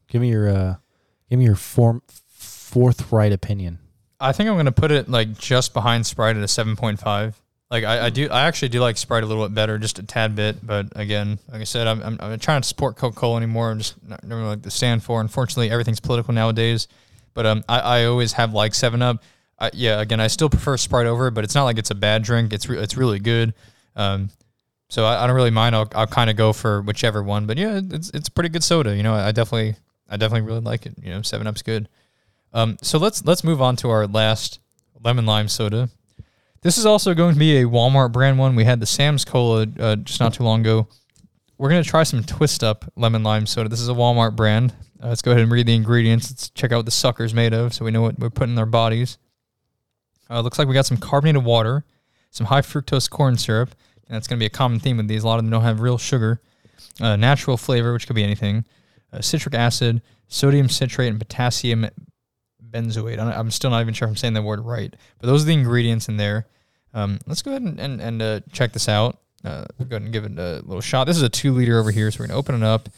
Give me your uh, give me your form forthright opinion. I think I'm gonna put it like just behind Sprite at a seven point five. Like I, I do, I actually do like Sprite a little bit better, just a tad bit. But again, like I said, I'm I'm, I'm trying to support Coca Cola anymore. I'm just not never like to stand for. Unfortunately, everything's political nowadays. But um, I, I always have like Seven Up. I, yeah, again, I still prefer Sprite over it, but it's not like it's a bad drink. It's re- it's really good. Um, so I, I don't really mind. I'll I'll kind of go for whichever one. But yeah, it's it's pretty good soda. You know, I definitely I definitely really like it. You know, Seven Up's good. Um, so let's let's move on to our last lemon lime soda. This is also going to be a Walmart brand one. We had the Sam's Cola uh, just not too long ago. We're gonna try some Twist Up lemon lime soda. This is a Walmart brand. Uh, let's go ahead and read the ingredients. Let's check out what the sucker's made of, so we know what we're putting in our bodies. Uh, looks like we got some carbonated water, some high fructose corn syrup, and that's gonna be a common theme with these. A lot of them don't have real sugar. Uh, natural flavor, which could be anything. Uh, citric acid, sodium citrate, and potassium benzoate. I'm still not even sure if I'm saying that word right, but those are the ingredients in there. Um, let's go ahead and and, and uh, check this out. Uh, go ahead and give it a little shot. This is a two liter over here, so we're gonna open it up.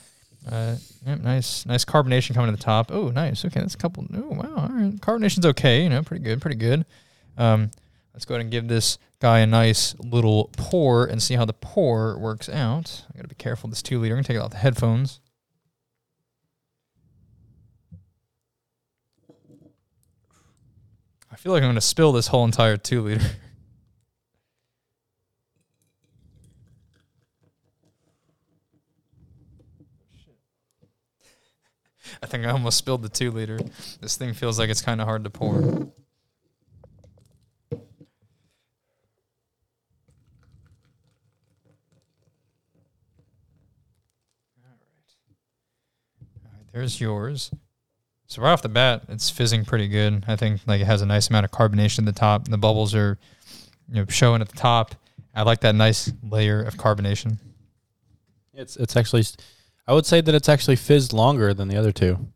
Uh, nice, nice carbonation coming to the top. Oh, nice. Okay, that's a couple. Oh, wow. All right, carbonation's okay. You know, pretty good, pretty good. Um, let's go ahead and give this guy a nice little pour and see how the pour works out. I gotta be careful. This two liter. I'm gonna take off the headphones. Feel like I'm gonna spill this whole entire two liter. I think I almost spilled the two liter. This thing feels like it's kind of hard to pour. There's yours. So right off the bat, it's fizzing pretty good. I think like it has a nice amount of carbonation at the top. And The bubbles are, you know, showing at the top. I like that nice layer of carbonation. It's it's actually, I would say that it's actually fizzed longer than the other two.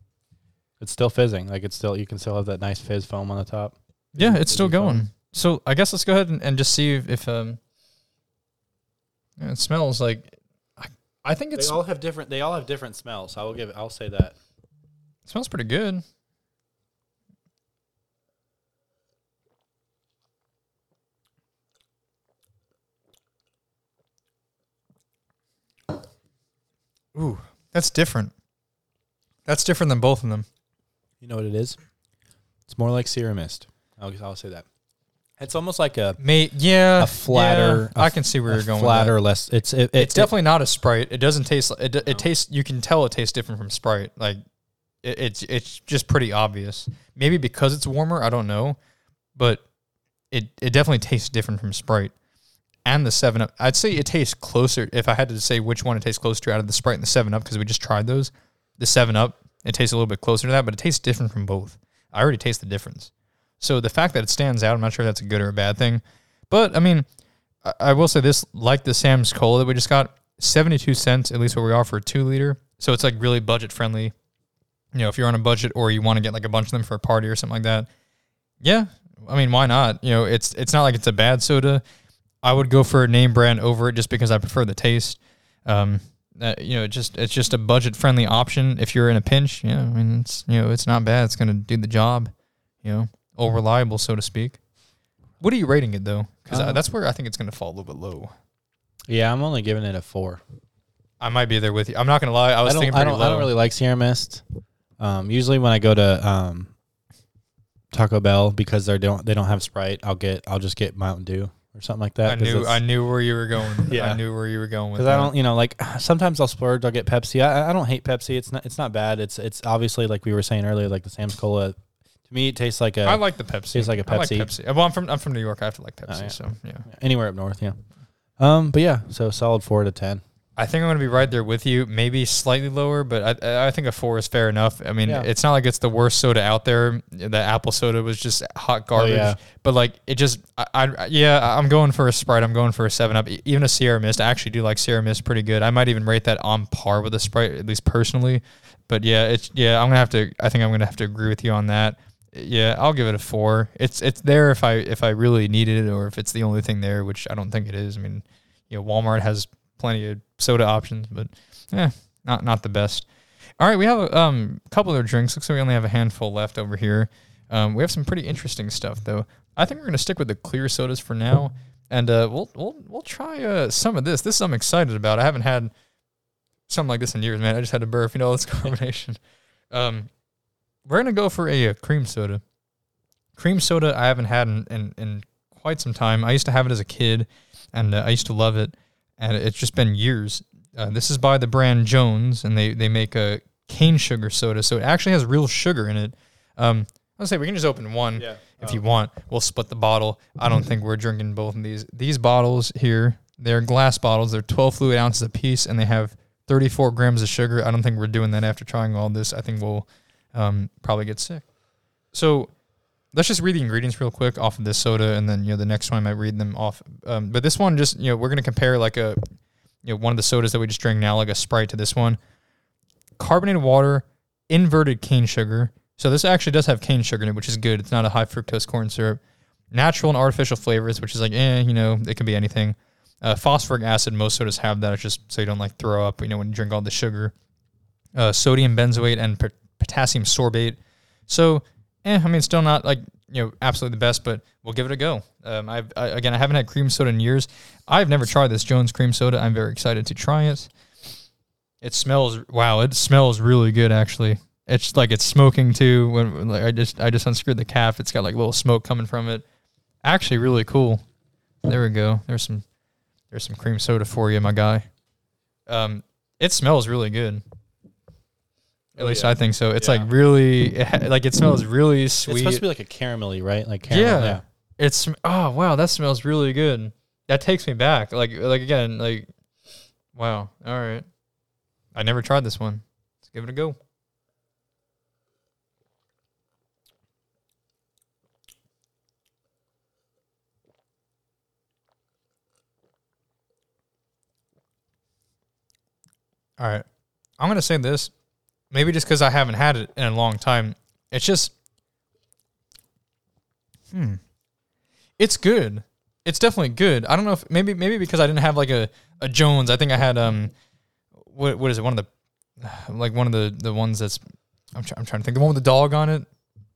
It's still fizzing. Like it's still you can still have that nice fizz foam on the top. Yeah, Fizzy- it's still fizzy foam. going. So I guess let's go ahead and, and just see if, if um, it smells like. I, I think They it's, all have different. They all have different smells. I will give. I'll say that. It smells pretty good. Ooh, that's different. That's different than both of them. You know what it is? It's more like Sierra Mist. I'll, I'll say that. It's almost like a, May yeah, A flatter- yeah, a I can see where you're going. with that. flatter, less. It's it, it, it's definitely not a Sprite. It doesn't taste. It, it No. tastes. You can tell it tastes different from Sprite. Like it, it's it's just pretty obvious. Maybe because it's warmer. I don't know, but it it definitely tastes different from Sprite. And the Seven Up. I'd say it tastes closer. If I had to say which one it tastes closer to out of the Sprite and the Seven Up, because we just tried those, the Seven Up it tastes a little bit closer to that, but it tastes different from both. I already taste the difference. So the fact that it stands out, I'm not sure if that's a good or a bad thing. But I mean, I, I will say this: like the Sam's Cola that we just got, 72 cents at least what we are for a two liter. So it's like really budget friendly. You know, if you're on a budget or you want to get like a bunch of them for a party or something like that, yeah. I mean, why not? You know, it's it's not like it's a bad soda. I would go for a name brand over it just because I prefer the taste. Um, uh, you know, it just it's just a budget friendly option if you're in a pinch. Yeah, I mean, it's you know, it's not bad. It's gonna do the job. You know, all reliable, so to speak. What are you rating it though? Because Um, that's where I think it's gonna fall a little bit low. Yeah, I'm only giving it a four. I might be there with you. I'm not gonna lie. I was I thinking I pretty don't, low. I don't really like Sierra Mist. Um, usually when I go to um, Taco Bell because they don't they don't have Sprite, I'll get I'll just get Mountain Dew or something like that. I knew I knew where you were going. Yeah. I knew where you were going with because. I don't you know like sometimes I'll splurge. I'll get Pepsi. I, I don't hate Pepsi. It's not it's not bad. It's it's obviously like we were saying earlier, like the Sam's Cola. To me, it tastes like a I like the Pepsi. tastes like a I like Pepsi. Pepsi. Well, I'm from I'm from New York. I have to like Pepsi. Oh, yeah. So yeah. anywhere up north. Yeah. Um, but yeah, so solid four to ten. I think I'm gonna be right there with you. Maybe slightly lower, but I I think a four is fair enough. I mean, Yeah. it's not like it's the worst soda out there. The apple soda was just hot garbage. Oh, yeah. But like it just, I, I yeah, I'm going for a Sprite. I'm going for a Seven Up. Even a Sierra Mist. I actually do like Sierra Mist pretty good. I might even rate that on par with a Sprite, at least personally. But yeah, it's yeah. I'm gonna have to. I think I'm gonna have to agree with you on that. Yeah, I'll give it a four. It's it's there if I if I really needed it or if it's the only thing there, which I don't think it is. I mean, you know, Walmart has plenty of soda options, but yeah, not not the best. All right, we have a um, couple other drinks. Looks like we only have a handful left over here. Um, we have some pretty interesting stuff though. I think we're gonna stick with the clear sodas for now, and uh, we'll we'll we'll try uh, some of this. This I'm excited about. I haven't had something like this in years, man. I just had a burp. You know, this combination. Um, we're gonna go for a, uh cream soda. Cream soda I haven't had in, in, in quite some time. I used to have it as a kid, and uh, I used to love it. And it's just been years. Uh, this is by the brand Jones, and they they make a cane sugar soda, so it actually has real sugar in it. Um, Let's say we can just open one if you want. We'll split the bottle. I don't think we're drinking both of these. These bottles here, they're glass bottles. They're 12 fluid ounces apiece, and they have 34 grams of sugar. I don't think we're doing that after trying all this. I think we'll um, probably get sick. So let's just read the ingredients real quick off of this soda, and then you know the next one I might read them off. Um, but this one, just you know, we're gonna compare like a you know one of the sodas that we just drank now, like a Sprite, to this one. Carbonated water, inverted cane sugar. So this actually does have cane sugar in it, which is good. It's not a high fructose corn syrup. Natural and artificial flavors, which is like, eh, you know, it can be anything. Uh, phosphoric acid, most sodas have that. It's just so you don't like throw up, you know, when you drink all the sugar. Uh, sodium benzoate and pot- potassium sorbate. So, eh, I mean, still not like you know absolutely the best, but we'll give it a go. Um, I've I, again, I haven't had cream soda in years. I've never tried this Jones cream soda. I'm very excited to try it. It smells wow! It smells really good actually. It's like it's smoking too. When like, I just I just unscrewed the cap, it's got like little smoke coming from it. Actually, really cool. There we go. There's some there's some cream soda for you, my guy. Um, it smells really good. At least yeah. I think so. It's Yeah. like really, it like it smells really sweet. It's supposed to be like a caramelly, right? Like caramel. Yeah. yeah. It's oh wow, that smells really good. That takes me back. Like like again, like wow. All right. I never tried this one. Let's give it a go. All right. I'm going to say this. Maybe just cuz I haven't had it in a long time. It's just Hmm. It's good. It's definitely good. I don't know if maybe maybe because I didn't have like a, a Jones. I think I had um what what is it? One of the like one of the the ones that's I'm try, I'm trying to think the one with the dog on it.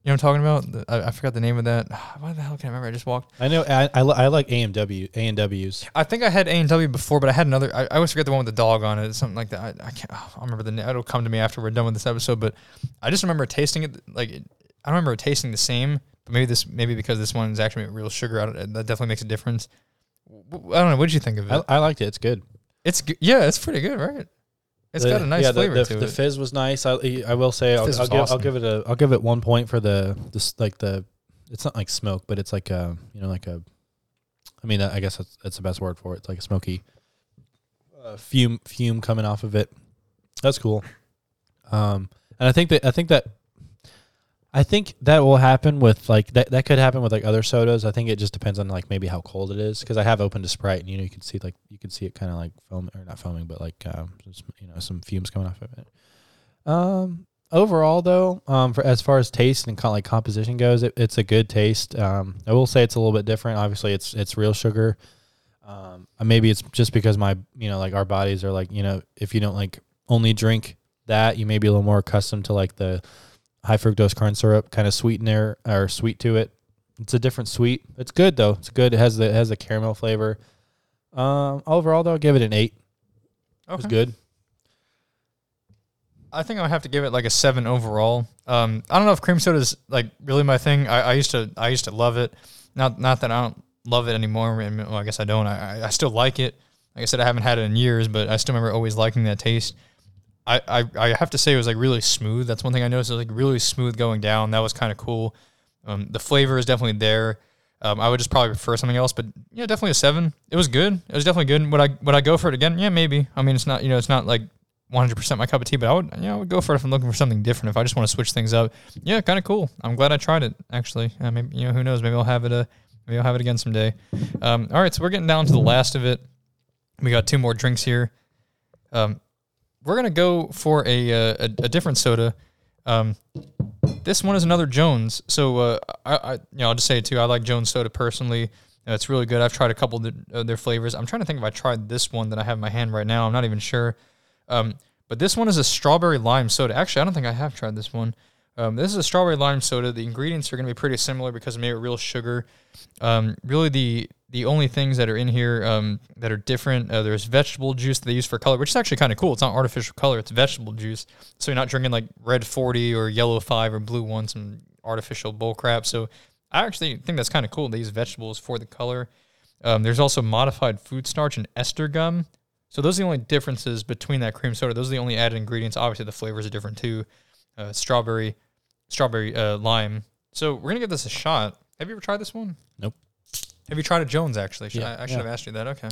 You know what I'm talking about? I, I forgot the name of that. Why the hell can I remember? I just walked. I know. I, I, li- I like AMW, A and W's. I think I had A and W before, but I had another. I, I always forget the one with the dog on it, something like that. I, I can't. I remember the name. It'll come to me after we're done with this episode. But I just remember tasting it. Like it, I don't remember it tasting the same. But maybe this, maybe because this one is actually real sugar, I don't, that definitely makes a difference. I don't know. What did you think of it? I, I liked it. It's good. it's yeah, it's pretty good, right? It's The- got a nice yeah, the- flavor the, to the it. fizz was nice. I, I will say I'll, I'll give awesome. I'll give it a I'll give it one point for the this like the it's not like smoke, but it's like a you know like a I mean I guess that's, that's the best word for it. It's like a smoky uh, fume fume coming off of it. That's cool. Um, and I think that I think that I think that will happen with like that that could happen with like other sodas. I think it just depends on like maybe how cold it is because I have opened a Sprite and you know you can see like you can see it kind of like foam or not foaming but like um just, you know some fumes coming off of it. Um overall though, um for as far as taste and kind of like composition goes, it, it's a good taste. Um I will say it's a little bit different. Obviously it's it's real sugar. Um, uh, maybe it's just because my you know like our bodies are like you know if you don't like only drink that you may be a little more accustomed to like the high fructose corn syrup kind of sweetener or sweet to it. It's a different sweet. It's good though. It's good. It has the it has the caramel flavor. Um, overall though, I'll give it an eight. It was good. I think I would have to give it like a seven overall. Um, I don't know if cream soda is like really my thing. I, I used to I used to love it. Not not that I don't love it anymore. I mean, well, I guess I don't. I- I still like it. Like I said, I haven't had it in years, but I still remember always liking that taste. I, I, I have to say it was like really smooth. That's one thing I noticed. It was like really smooth going down. That was kind of cool. Um, the flavor is definitely there. Um, I would just probably prefer something else, but yeah, definitely a seven. It was good. It was definitely good. Would I would I go for it again? Yeah, maybe. I mean, it's not you know it's not like 100% my cup of tea, but I would, you know, I would go for it if I'm looking for something different. If I just want to switch things up, yeah, kind of cool. I'm glad I tried it. Actually, uh, maybe you know, who knows? Maybe I'll have it. Uh, maybe I'll have it again someday. Um, all right, so we're getting down to the last of it. We got two more drinks here. Um, we're gonna go for a uh, a, a different soda. Um, this one is another Jones. So uh, I, I, you know, I'll just say it too. I like Jones soda personally. Uh, it's really good. I've tried a couple of the, uh, their flavors. I'm trying to think if I tried this one that I have in my hand right now. I'm not even sure. Um, but this one is a strawberry lime soda. Actually, I don't think I have tried this one. Um, this is a strawberry lime soda. The ingredients are going to be pretty similar because made with real sugar. Um, really, the the only things that are in here um, that are different, uh, there's vegetable juice that they use for color, which is actually kind of cool. It's not artificial color; it's vegetable juice. So you're not drinking like red forty or yellow five or blue one, some artificial bull crap. So I actually think that's kind of cool. They use vegetables for the color. Um, there's also modified food starch and ester gum. So those are the only differences between that cream soda. Those are the only added ingredients. Obviously, the flavors are different too. Uh, strawberry, strawberry uh, lime. So we're gonna give this a shot. Have you ever tried this one? Nope. Have you tried a Jones actually? Should Yeah, I, I should yeah. have asked you that. Okay.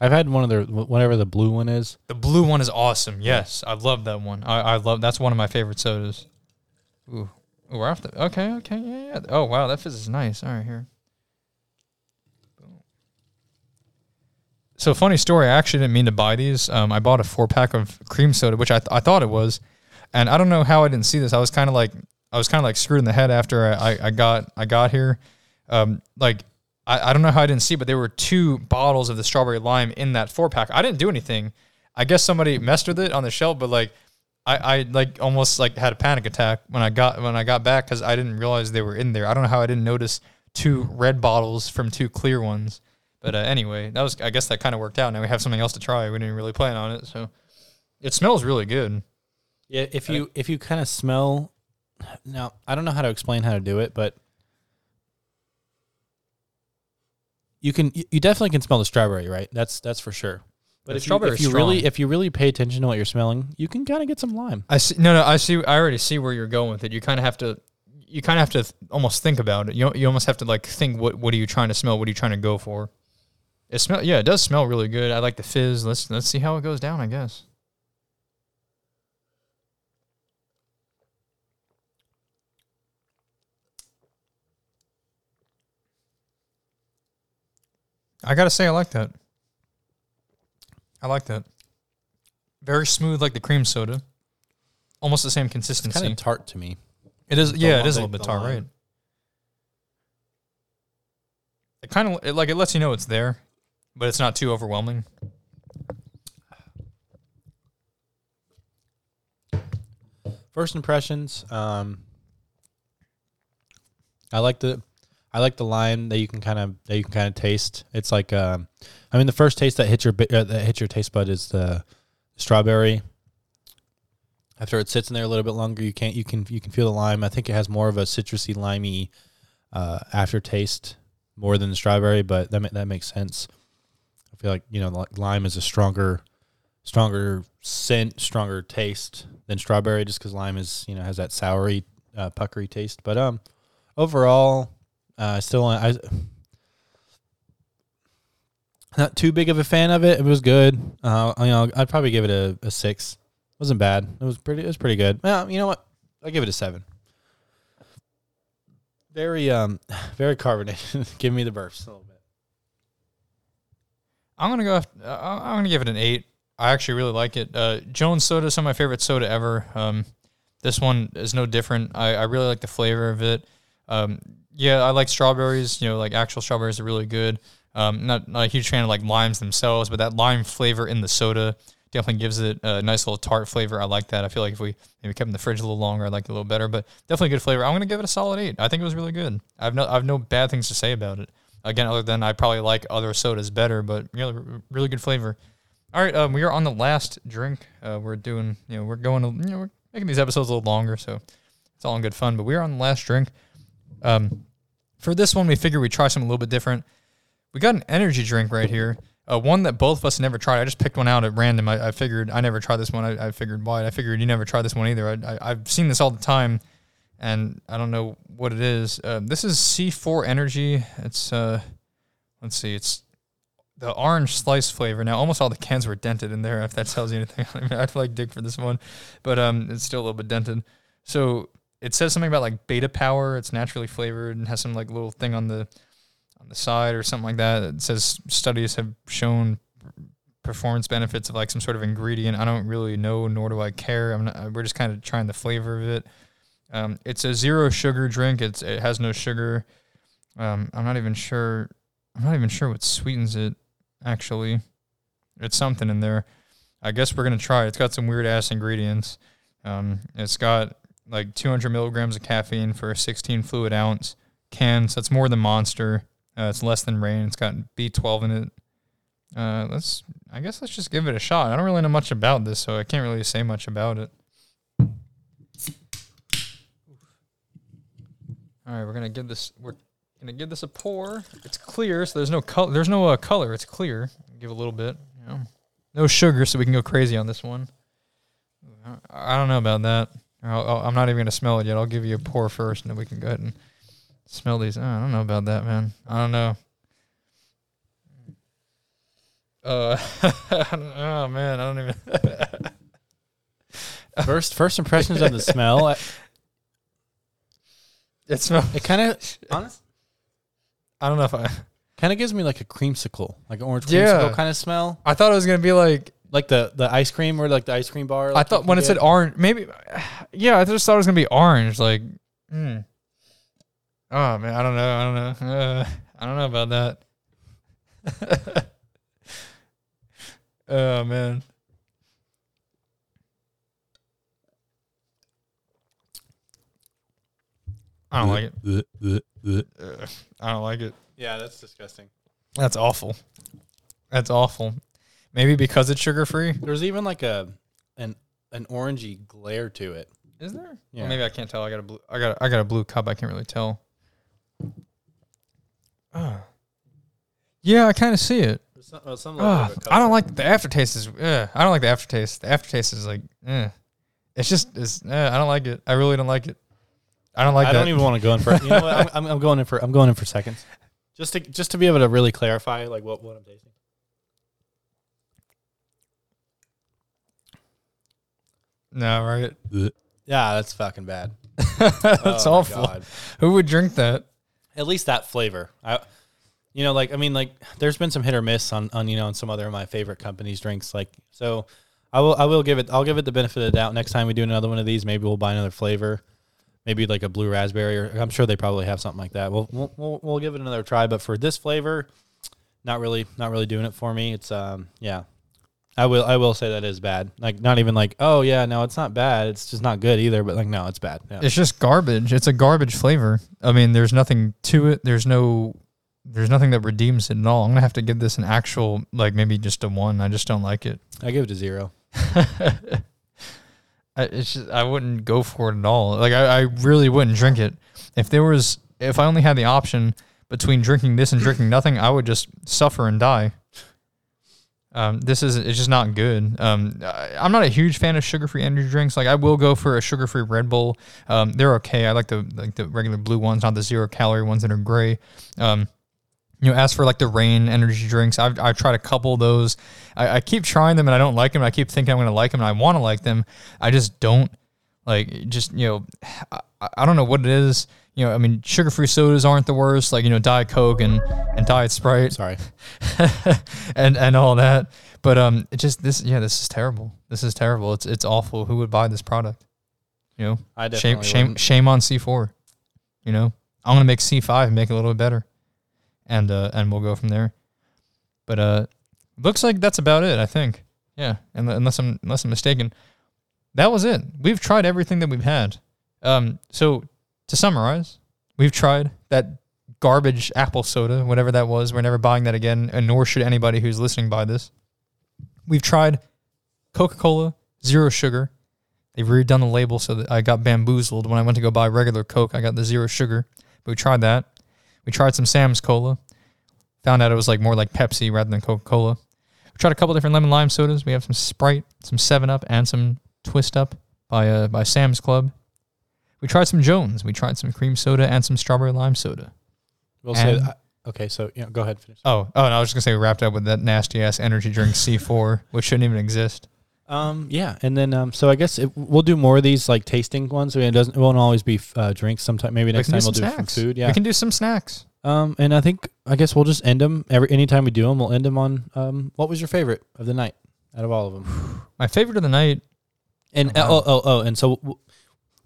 I've had one of their whatever the blue one is. The blue one is awesome. Yes, I love that one. I, I love that's one of my favorite sodas. Ooh, Ooh we're off the. Okay, okay, yeah, yeah. Oh wow, that fizz is nice. All right, here. So funny story. I actually didn't mean to buy these. Um, I bought a four pack of cream soda, which I, th- I thought it was, and I don't know how I didn't see this. I was kind of like I was kind of like screwed in the head after I, I, I got I got here. Um, like I, I don't know how I didn't see, but there were two bottles of the strawberry lime in that four pack. I didn't do anything. I guess somebody messed with it on the shelf, but like I, I like almost like had a panic attack when I got when I got back because I didn't realize they were in there. I don't know how I didn't notice two red bottles from two clear ones. But uh, anyway, that was I guess that kind of worked out. Now we have something else to try. We didn't really plan on it, so it smells really good. Yeah, if you if you kind of smell now, I don't know how to explain how to do it, but you can you you definitely can smell the strawberry, right? That's that's for sure. But The if you, if is you really if you really pay attention to what you're smelling, you can kind of get some lime. I see. No, no. I see. I already see where you're going with it. You kind of have to. You kind of have to th- almost think about it. You you almost have to like think what what are you trying to smell? What are you trying to go for? It smell. Yeah, it does smell really good. I like the fizz. Let's let's see how it goes down. I guess. I gotta say, I like that. I like that. Very smooth, like the cream soda. Almost the same It's consistency. kind of tart to me. It is, yeah, it is a little bit tart, right? It kind of it, like it lets you know it's there, but it's not too overwhelming. First impressions, um, I like the I like the lime that you can kind of that you can kind of taste. It's like um, I mean the first taste that hits your uh, that hits your taste bud is the strawberry. After it sits in there a little bit longer, you can't you can you can feel the lime. I think it has more of a citrusy limey uh, aftertaste more than the strawberry, but that ma- that makes sense. I feel like you know li- lime is a stronger stronger scent, stronger taste than strawberry, just because lime is you know has that soury, uh, puckery taste. But um, overall, uh, still I not too big of a fan of it. It was good. Uh, you know, I'd probably give it a, a six. wasn't bad. It was pretty. It was pretty good. Well, you know what? I give it a seven. Very um, very carbonated. give me the burps a little bit. I'm gonna go. af- Uh, I'm gonna give it an eight. I actually really like it. Uh, Jones soda is some of my favorite soda ever. Um, this one is no different. I, I really like the flavor of it. Um, yeah, I like strawberries. You know, like actual strawberries are really good. Um, not not a huge fan of like limes themselves, but that lime flavor in the soda definitely gives it a nice little tart flavor. I like that. I feel like if we maybe kept in the fridge a little longer, I'd like it a little better. But definitely good flavor. I'm gonna give it a solid eight. I think it was really good. I've no I've no bad things to say about it. Again, other than I probably like other sodas better, but really really good flavor. All right, um, we are on the last drink. Uh, we're doing, you know, we're going, to, you know, we're making these episodes a little longer, so it's all in good fun. But we are on the last drink. Um, for this one, we figured we'd try something a little bit different. We got an energy drink right here, uh, one that both of us never tried. I just picked one out at random. I, I figured I never tried this one. I, I figured why. I figured you never tried this one either. I, have seen this all the time, and I don't know what it is. Uh, this is C4 Energy. It's uh, let's see, it's the orange slice flavor. Now, almost all the cans were dented in there. If that tells you anything, I mean, like dig for this one, but um, it's still a little bit dented. So it says something about like beta power. It's naturally flavored and has some like little thing on the on the side or something like that. It says studies have shown performance benefits of like some sort of ingredient. I don't really know, nor do I care. Not, we're just kind of trying the flavor of it. Um, it's a zero sugar drink. It's it has no sugar. Um, I'm not even sure. I'm not even sure what sweetens it actually. It's something in there. I guess we're gonna try. It's got some weird ass ingredients. Um, it's got like 200 milligrams of caffeine for a 16 fluid ounce can. So it's more than Monster. Uh, it's less than Reign. It's got B12 in it. Uh, let's. I guess let's just give it a shot. I don't really know much about this, so I can't really say much about it. All right, we're gonna give this. We're Gonna give this a pour. It's clear, so there's no color. There's no uh, color. It's clear. Give a little bit. You know. No sugar, so we can go crazy on this one. I don't know about that. I am not even gonna smell it yet. I'll give you a pour first, and then we can go ahead and smell these. I don't know about that, man. I don't know. Uh, oh man, I don't even. first, first impressions of the smell. it smells. It kind of honest. I don't know if I. Kind of gives me like a creamsicle, like an orange Yeah. creamsicle kind of smell, I thought it was gonna be like. Like the the ice cream or like the ice cream bar. I thought when can it said orange, maybe. Yeah, I just thought it was gonna be orange. Like, mm. oh man, I don't know. I don't know. Uh, I don't know about that. oh man. I don't like it. I don't like it. yeah, that's disgusting. That's awful. That's awful. Maybe because it's sugar free. There's even like a an an orangey glare to it. Is there? Yeah. Well, maybe I can't tell. I got a blue. I got. A, I got a blue cup. I can't really tell. Oh. Yeah, I kind of see it. There's some, well, some Ugh, I don't like the aftertaste. Is. Uh, I don't like the aftertaste. The aftertaste is like. Eh. It's just. It's. Eh, I don't like it. I really don't like it. I don't like I that. don't even want to go in for. You know what? I'm, I'm, I'm going in for. I'm going in for seconds, just to just to be able to really clarify like what what I'm tasting. No, right? Yeah, that's fucking bad. That's Oh awful. God. Who would drink that? At least that flavor. I, you know, like I mean, like there's been some hit or miss on on you know on some other of my favorite companies' drinks. Like so, I will I will give it I'll give it the benefit of the doubt. Next time we do another one of these, maybe we'll buy another flavor, maybe like a blue raspberry, or I'm sure they probably have something like that. We'll we'll we'll, we'll give it another try. But for this flavor, not really not really doing it for me. It's um yeah. I will I will say that is bad. Like not even like oh yeah no it's not bad it's just not good either but like no it's bad. Yeah. It's just garbage. It's a garbage flavor. I mean, there's nothing to it. There's no. There's nothing that redeems it at all. I'm gonna have to give this an actual, like maybe just a one. I just don't like it. I give it a zero. I, it's just, I wouldn't go for it at all. Like I, I really wouldn't drink it. If there was, if I only had the option between drinking this and drinking nothing, I would just suffer and die. Um, this is it's just not good. Um, I'm not a huge fan of sugar-free energy drinks. Like I will go for a sugar-free Red Bull. Um, they're okay. I like the like the regular blue ones, not the zero-calorie ones that are gray. Um, you know, as for like the Reign energy drinks, I've, I've tried a couple of those. I, I keep trying them and I don't like them. I keep thinking I'm going to like them and I want to like them. I just don't like, just, you know, I, I don't know what it is. You know, I mean, sugar free sodas aren't the worst, like, you know, Diet Coke and, and Diet Sprite Sorry. and, and all that. But, um, it just, this, yeah, this is terrible. This is terrible. It's, it's awful. Who would buy this product? You know, I shame, definitely shame, wouldn't. shame on C4. You know, I'm going to make C5 and make it a little bit better and uh, and we'll go from there. But uh, looks like that's about it. I think. Yeah, and unless I'm unless I'm mistaken, that was it. We've tried everything that we've had. Um, so to summarize, we've tried that garbage apple soda, whatever that was. We're never buying that again, and nor should anybody who's listening buy this. We've tried Coca Cola, zero sugar. They've redone the label so that I got bamboozled when I went to go buy regular Coke. I got the zero sugar, but we tried that. We tried some Sam's Cola. Found out it was like more like Pepsi rather than Coca Cola. We tried a couple different lemon lime sodas. We have some Sprite, some Seven Up, and some Twist Up by uh, by Sam's Club. We tried some Jones. We tried some cream soda and some strawberry lime soda. We'll say. And- I- okay, so yeah, go ahead. Finish. Oh, oh, and I was just gonna say we wrapped up with that nasty ass energy drink C4, which shouldn't even exist. Um, yeah, and then um, so I guess it, we'll do more of these like tasting ones. I mean, it doesn't. It won't always be uh, drinks. Sometime maybe next we time we'll do some snacks. food. Yeah. We can do some snacks. um, and I think I guess we'll just end them every anytime we do them. We'll end them on um, what was your favorite of the night out of all of them? My favorite of the night. And Oh, wow. oh, oh oh and so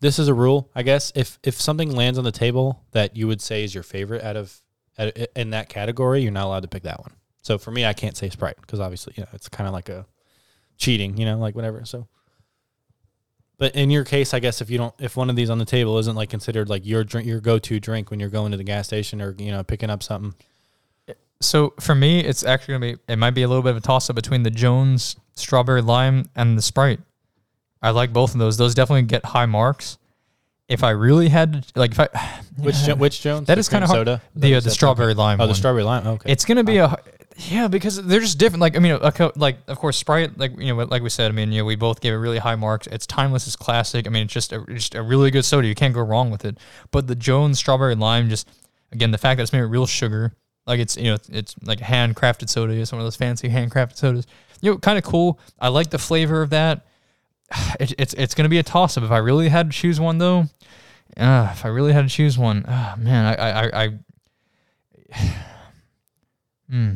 this is a rule, I guess. If if something lands on the table that you would say is your favorite out of in that category, you're not allowed to pick that one. So for me, I can't say Sprite because obviously, you know, it's kind of like a cheating, you know, like whatever. So, but in your case, I guess if you don't, if one of these on the table isn't like considered like your drink, your go-to drink when you're going to the gas station or you know picking up something, So for me, it's actually gonna be. It might be a little bit of a toss up between the Jones strawberry lime and the Sprite. I like both of those. Those definitely get high marks. If I really had to, like, if I which which Jones? That The is kinda hard. soda. The uh, the strawberry lime. Oh, the strawberry lime. Okay, It's gonna be a yeah because they're just different. Like I mean, a, co- like of course Sprite, like you know, like we said, I mean, you know, we both gave it really high marks. It's timeless, it's classic. I mean, it's just a, just a really good soda. You can't go wrong with it. But the Jones strawberry lime, just again, the fact that it's made with real sugar, like it's you know, it's, it's like handcrafted soda. It's one of those fancy handcrafted sodas. You know, kind of cool. I like the flavor of that. It, it's it's gonna be a toss up. If I really had to choose one though, uh, if I really had to choose one, ah, man, I I, I, I Hmm.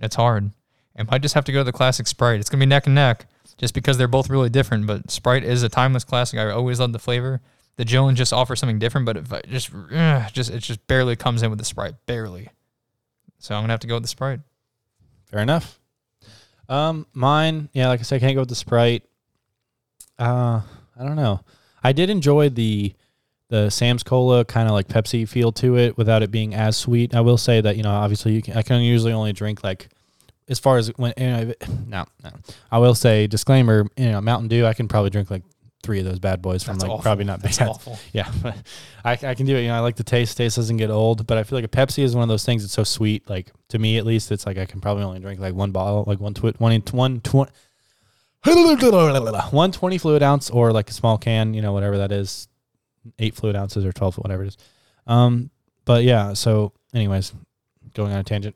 It's hard. It might just have to go to the classic Sprite. It's gonna be neck and neck, just because they're both really different. But Sprite is a timeless classic. I always love the flavor. The Jones just offers something different, but if I just, uh, just it just barely comes in with the Sprite, barely. So I'm gonna have to go with the Sprite. Fair enough. Um, mine, yeah, like I said, I can't go with the Sprite. Uh, I don't know. I did enjoy the the Sam's Cola kind of like Pepsi feel to it without it being as sweet. I will say that you know, obviously, you can, I can usually only drink like as far as when you know, no, no. I will say disclaimer. You know, Mountain Dew, I can probably drink like three of those bad boys from That's like awful. probably not That's bad. awful. Yeah, I, I can do it. You know, I like the taste. Taste doesn't get old, but I feel like a Pepsi is one of those things. It's so sweet. Like to me, at least, it's like I can probably only drink like one bottle, like one twi- one in- one twenty. One twenty fluid ounce or like a small can, you know, whatever that is, eight fluid ounces or twelve, whatever it is. Um, but yeah. So, anyways, going on a tangent.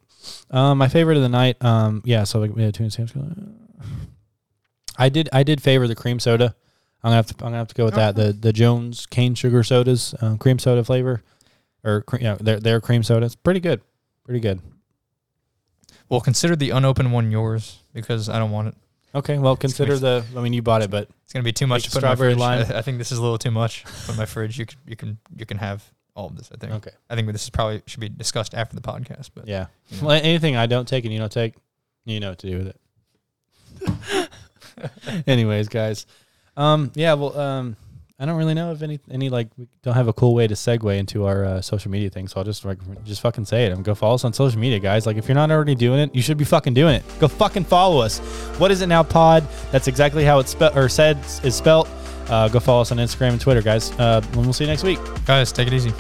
Um, my favorite of the night. Um, yeah. So like we had two in Sam's Club. I did. I did favor the cream soda. I'm gonna have to. I'm gonna have to go with that. The the Jones cane sugar sodas, um, cream soda flavor, or cre- yeah, their their cream soda. It's pretty good. Pretty good. Well, consider the unopened one yours because I don't want it. Okay. Well, consider the. I mean, you bought it, but It's gonna be too much to put in my strawberry fridge. lime? I, I think this is a little too much. In my fridge. You can you can you can have all of this. I think. okay. I think this is probably should be discussed after the podcast. But Yeah. you know. Well, anything I don't take and you don't take, you know what to do with it. Anyways, guys. Um. Yeah. Well. Um. I don't really know if any any like we don't have a cool way to segue into our uh, social media thing, so I'll just like just fucking say it. I'm go follow us on social media, guys. Like if you're not already doing it, you should be fucking doing it. Go fucking follow us. What is it now, Pod? That's exactly how it's spelled or said is spelt. Uh, go follow us on Instagram and Twitter, guys. Uh, and we'll see you next week. guys, take it easy.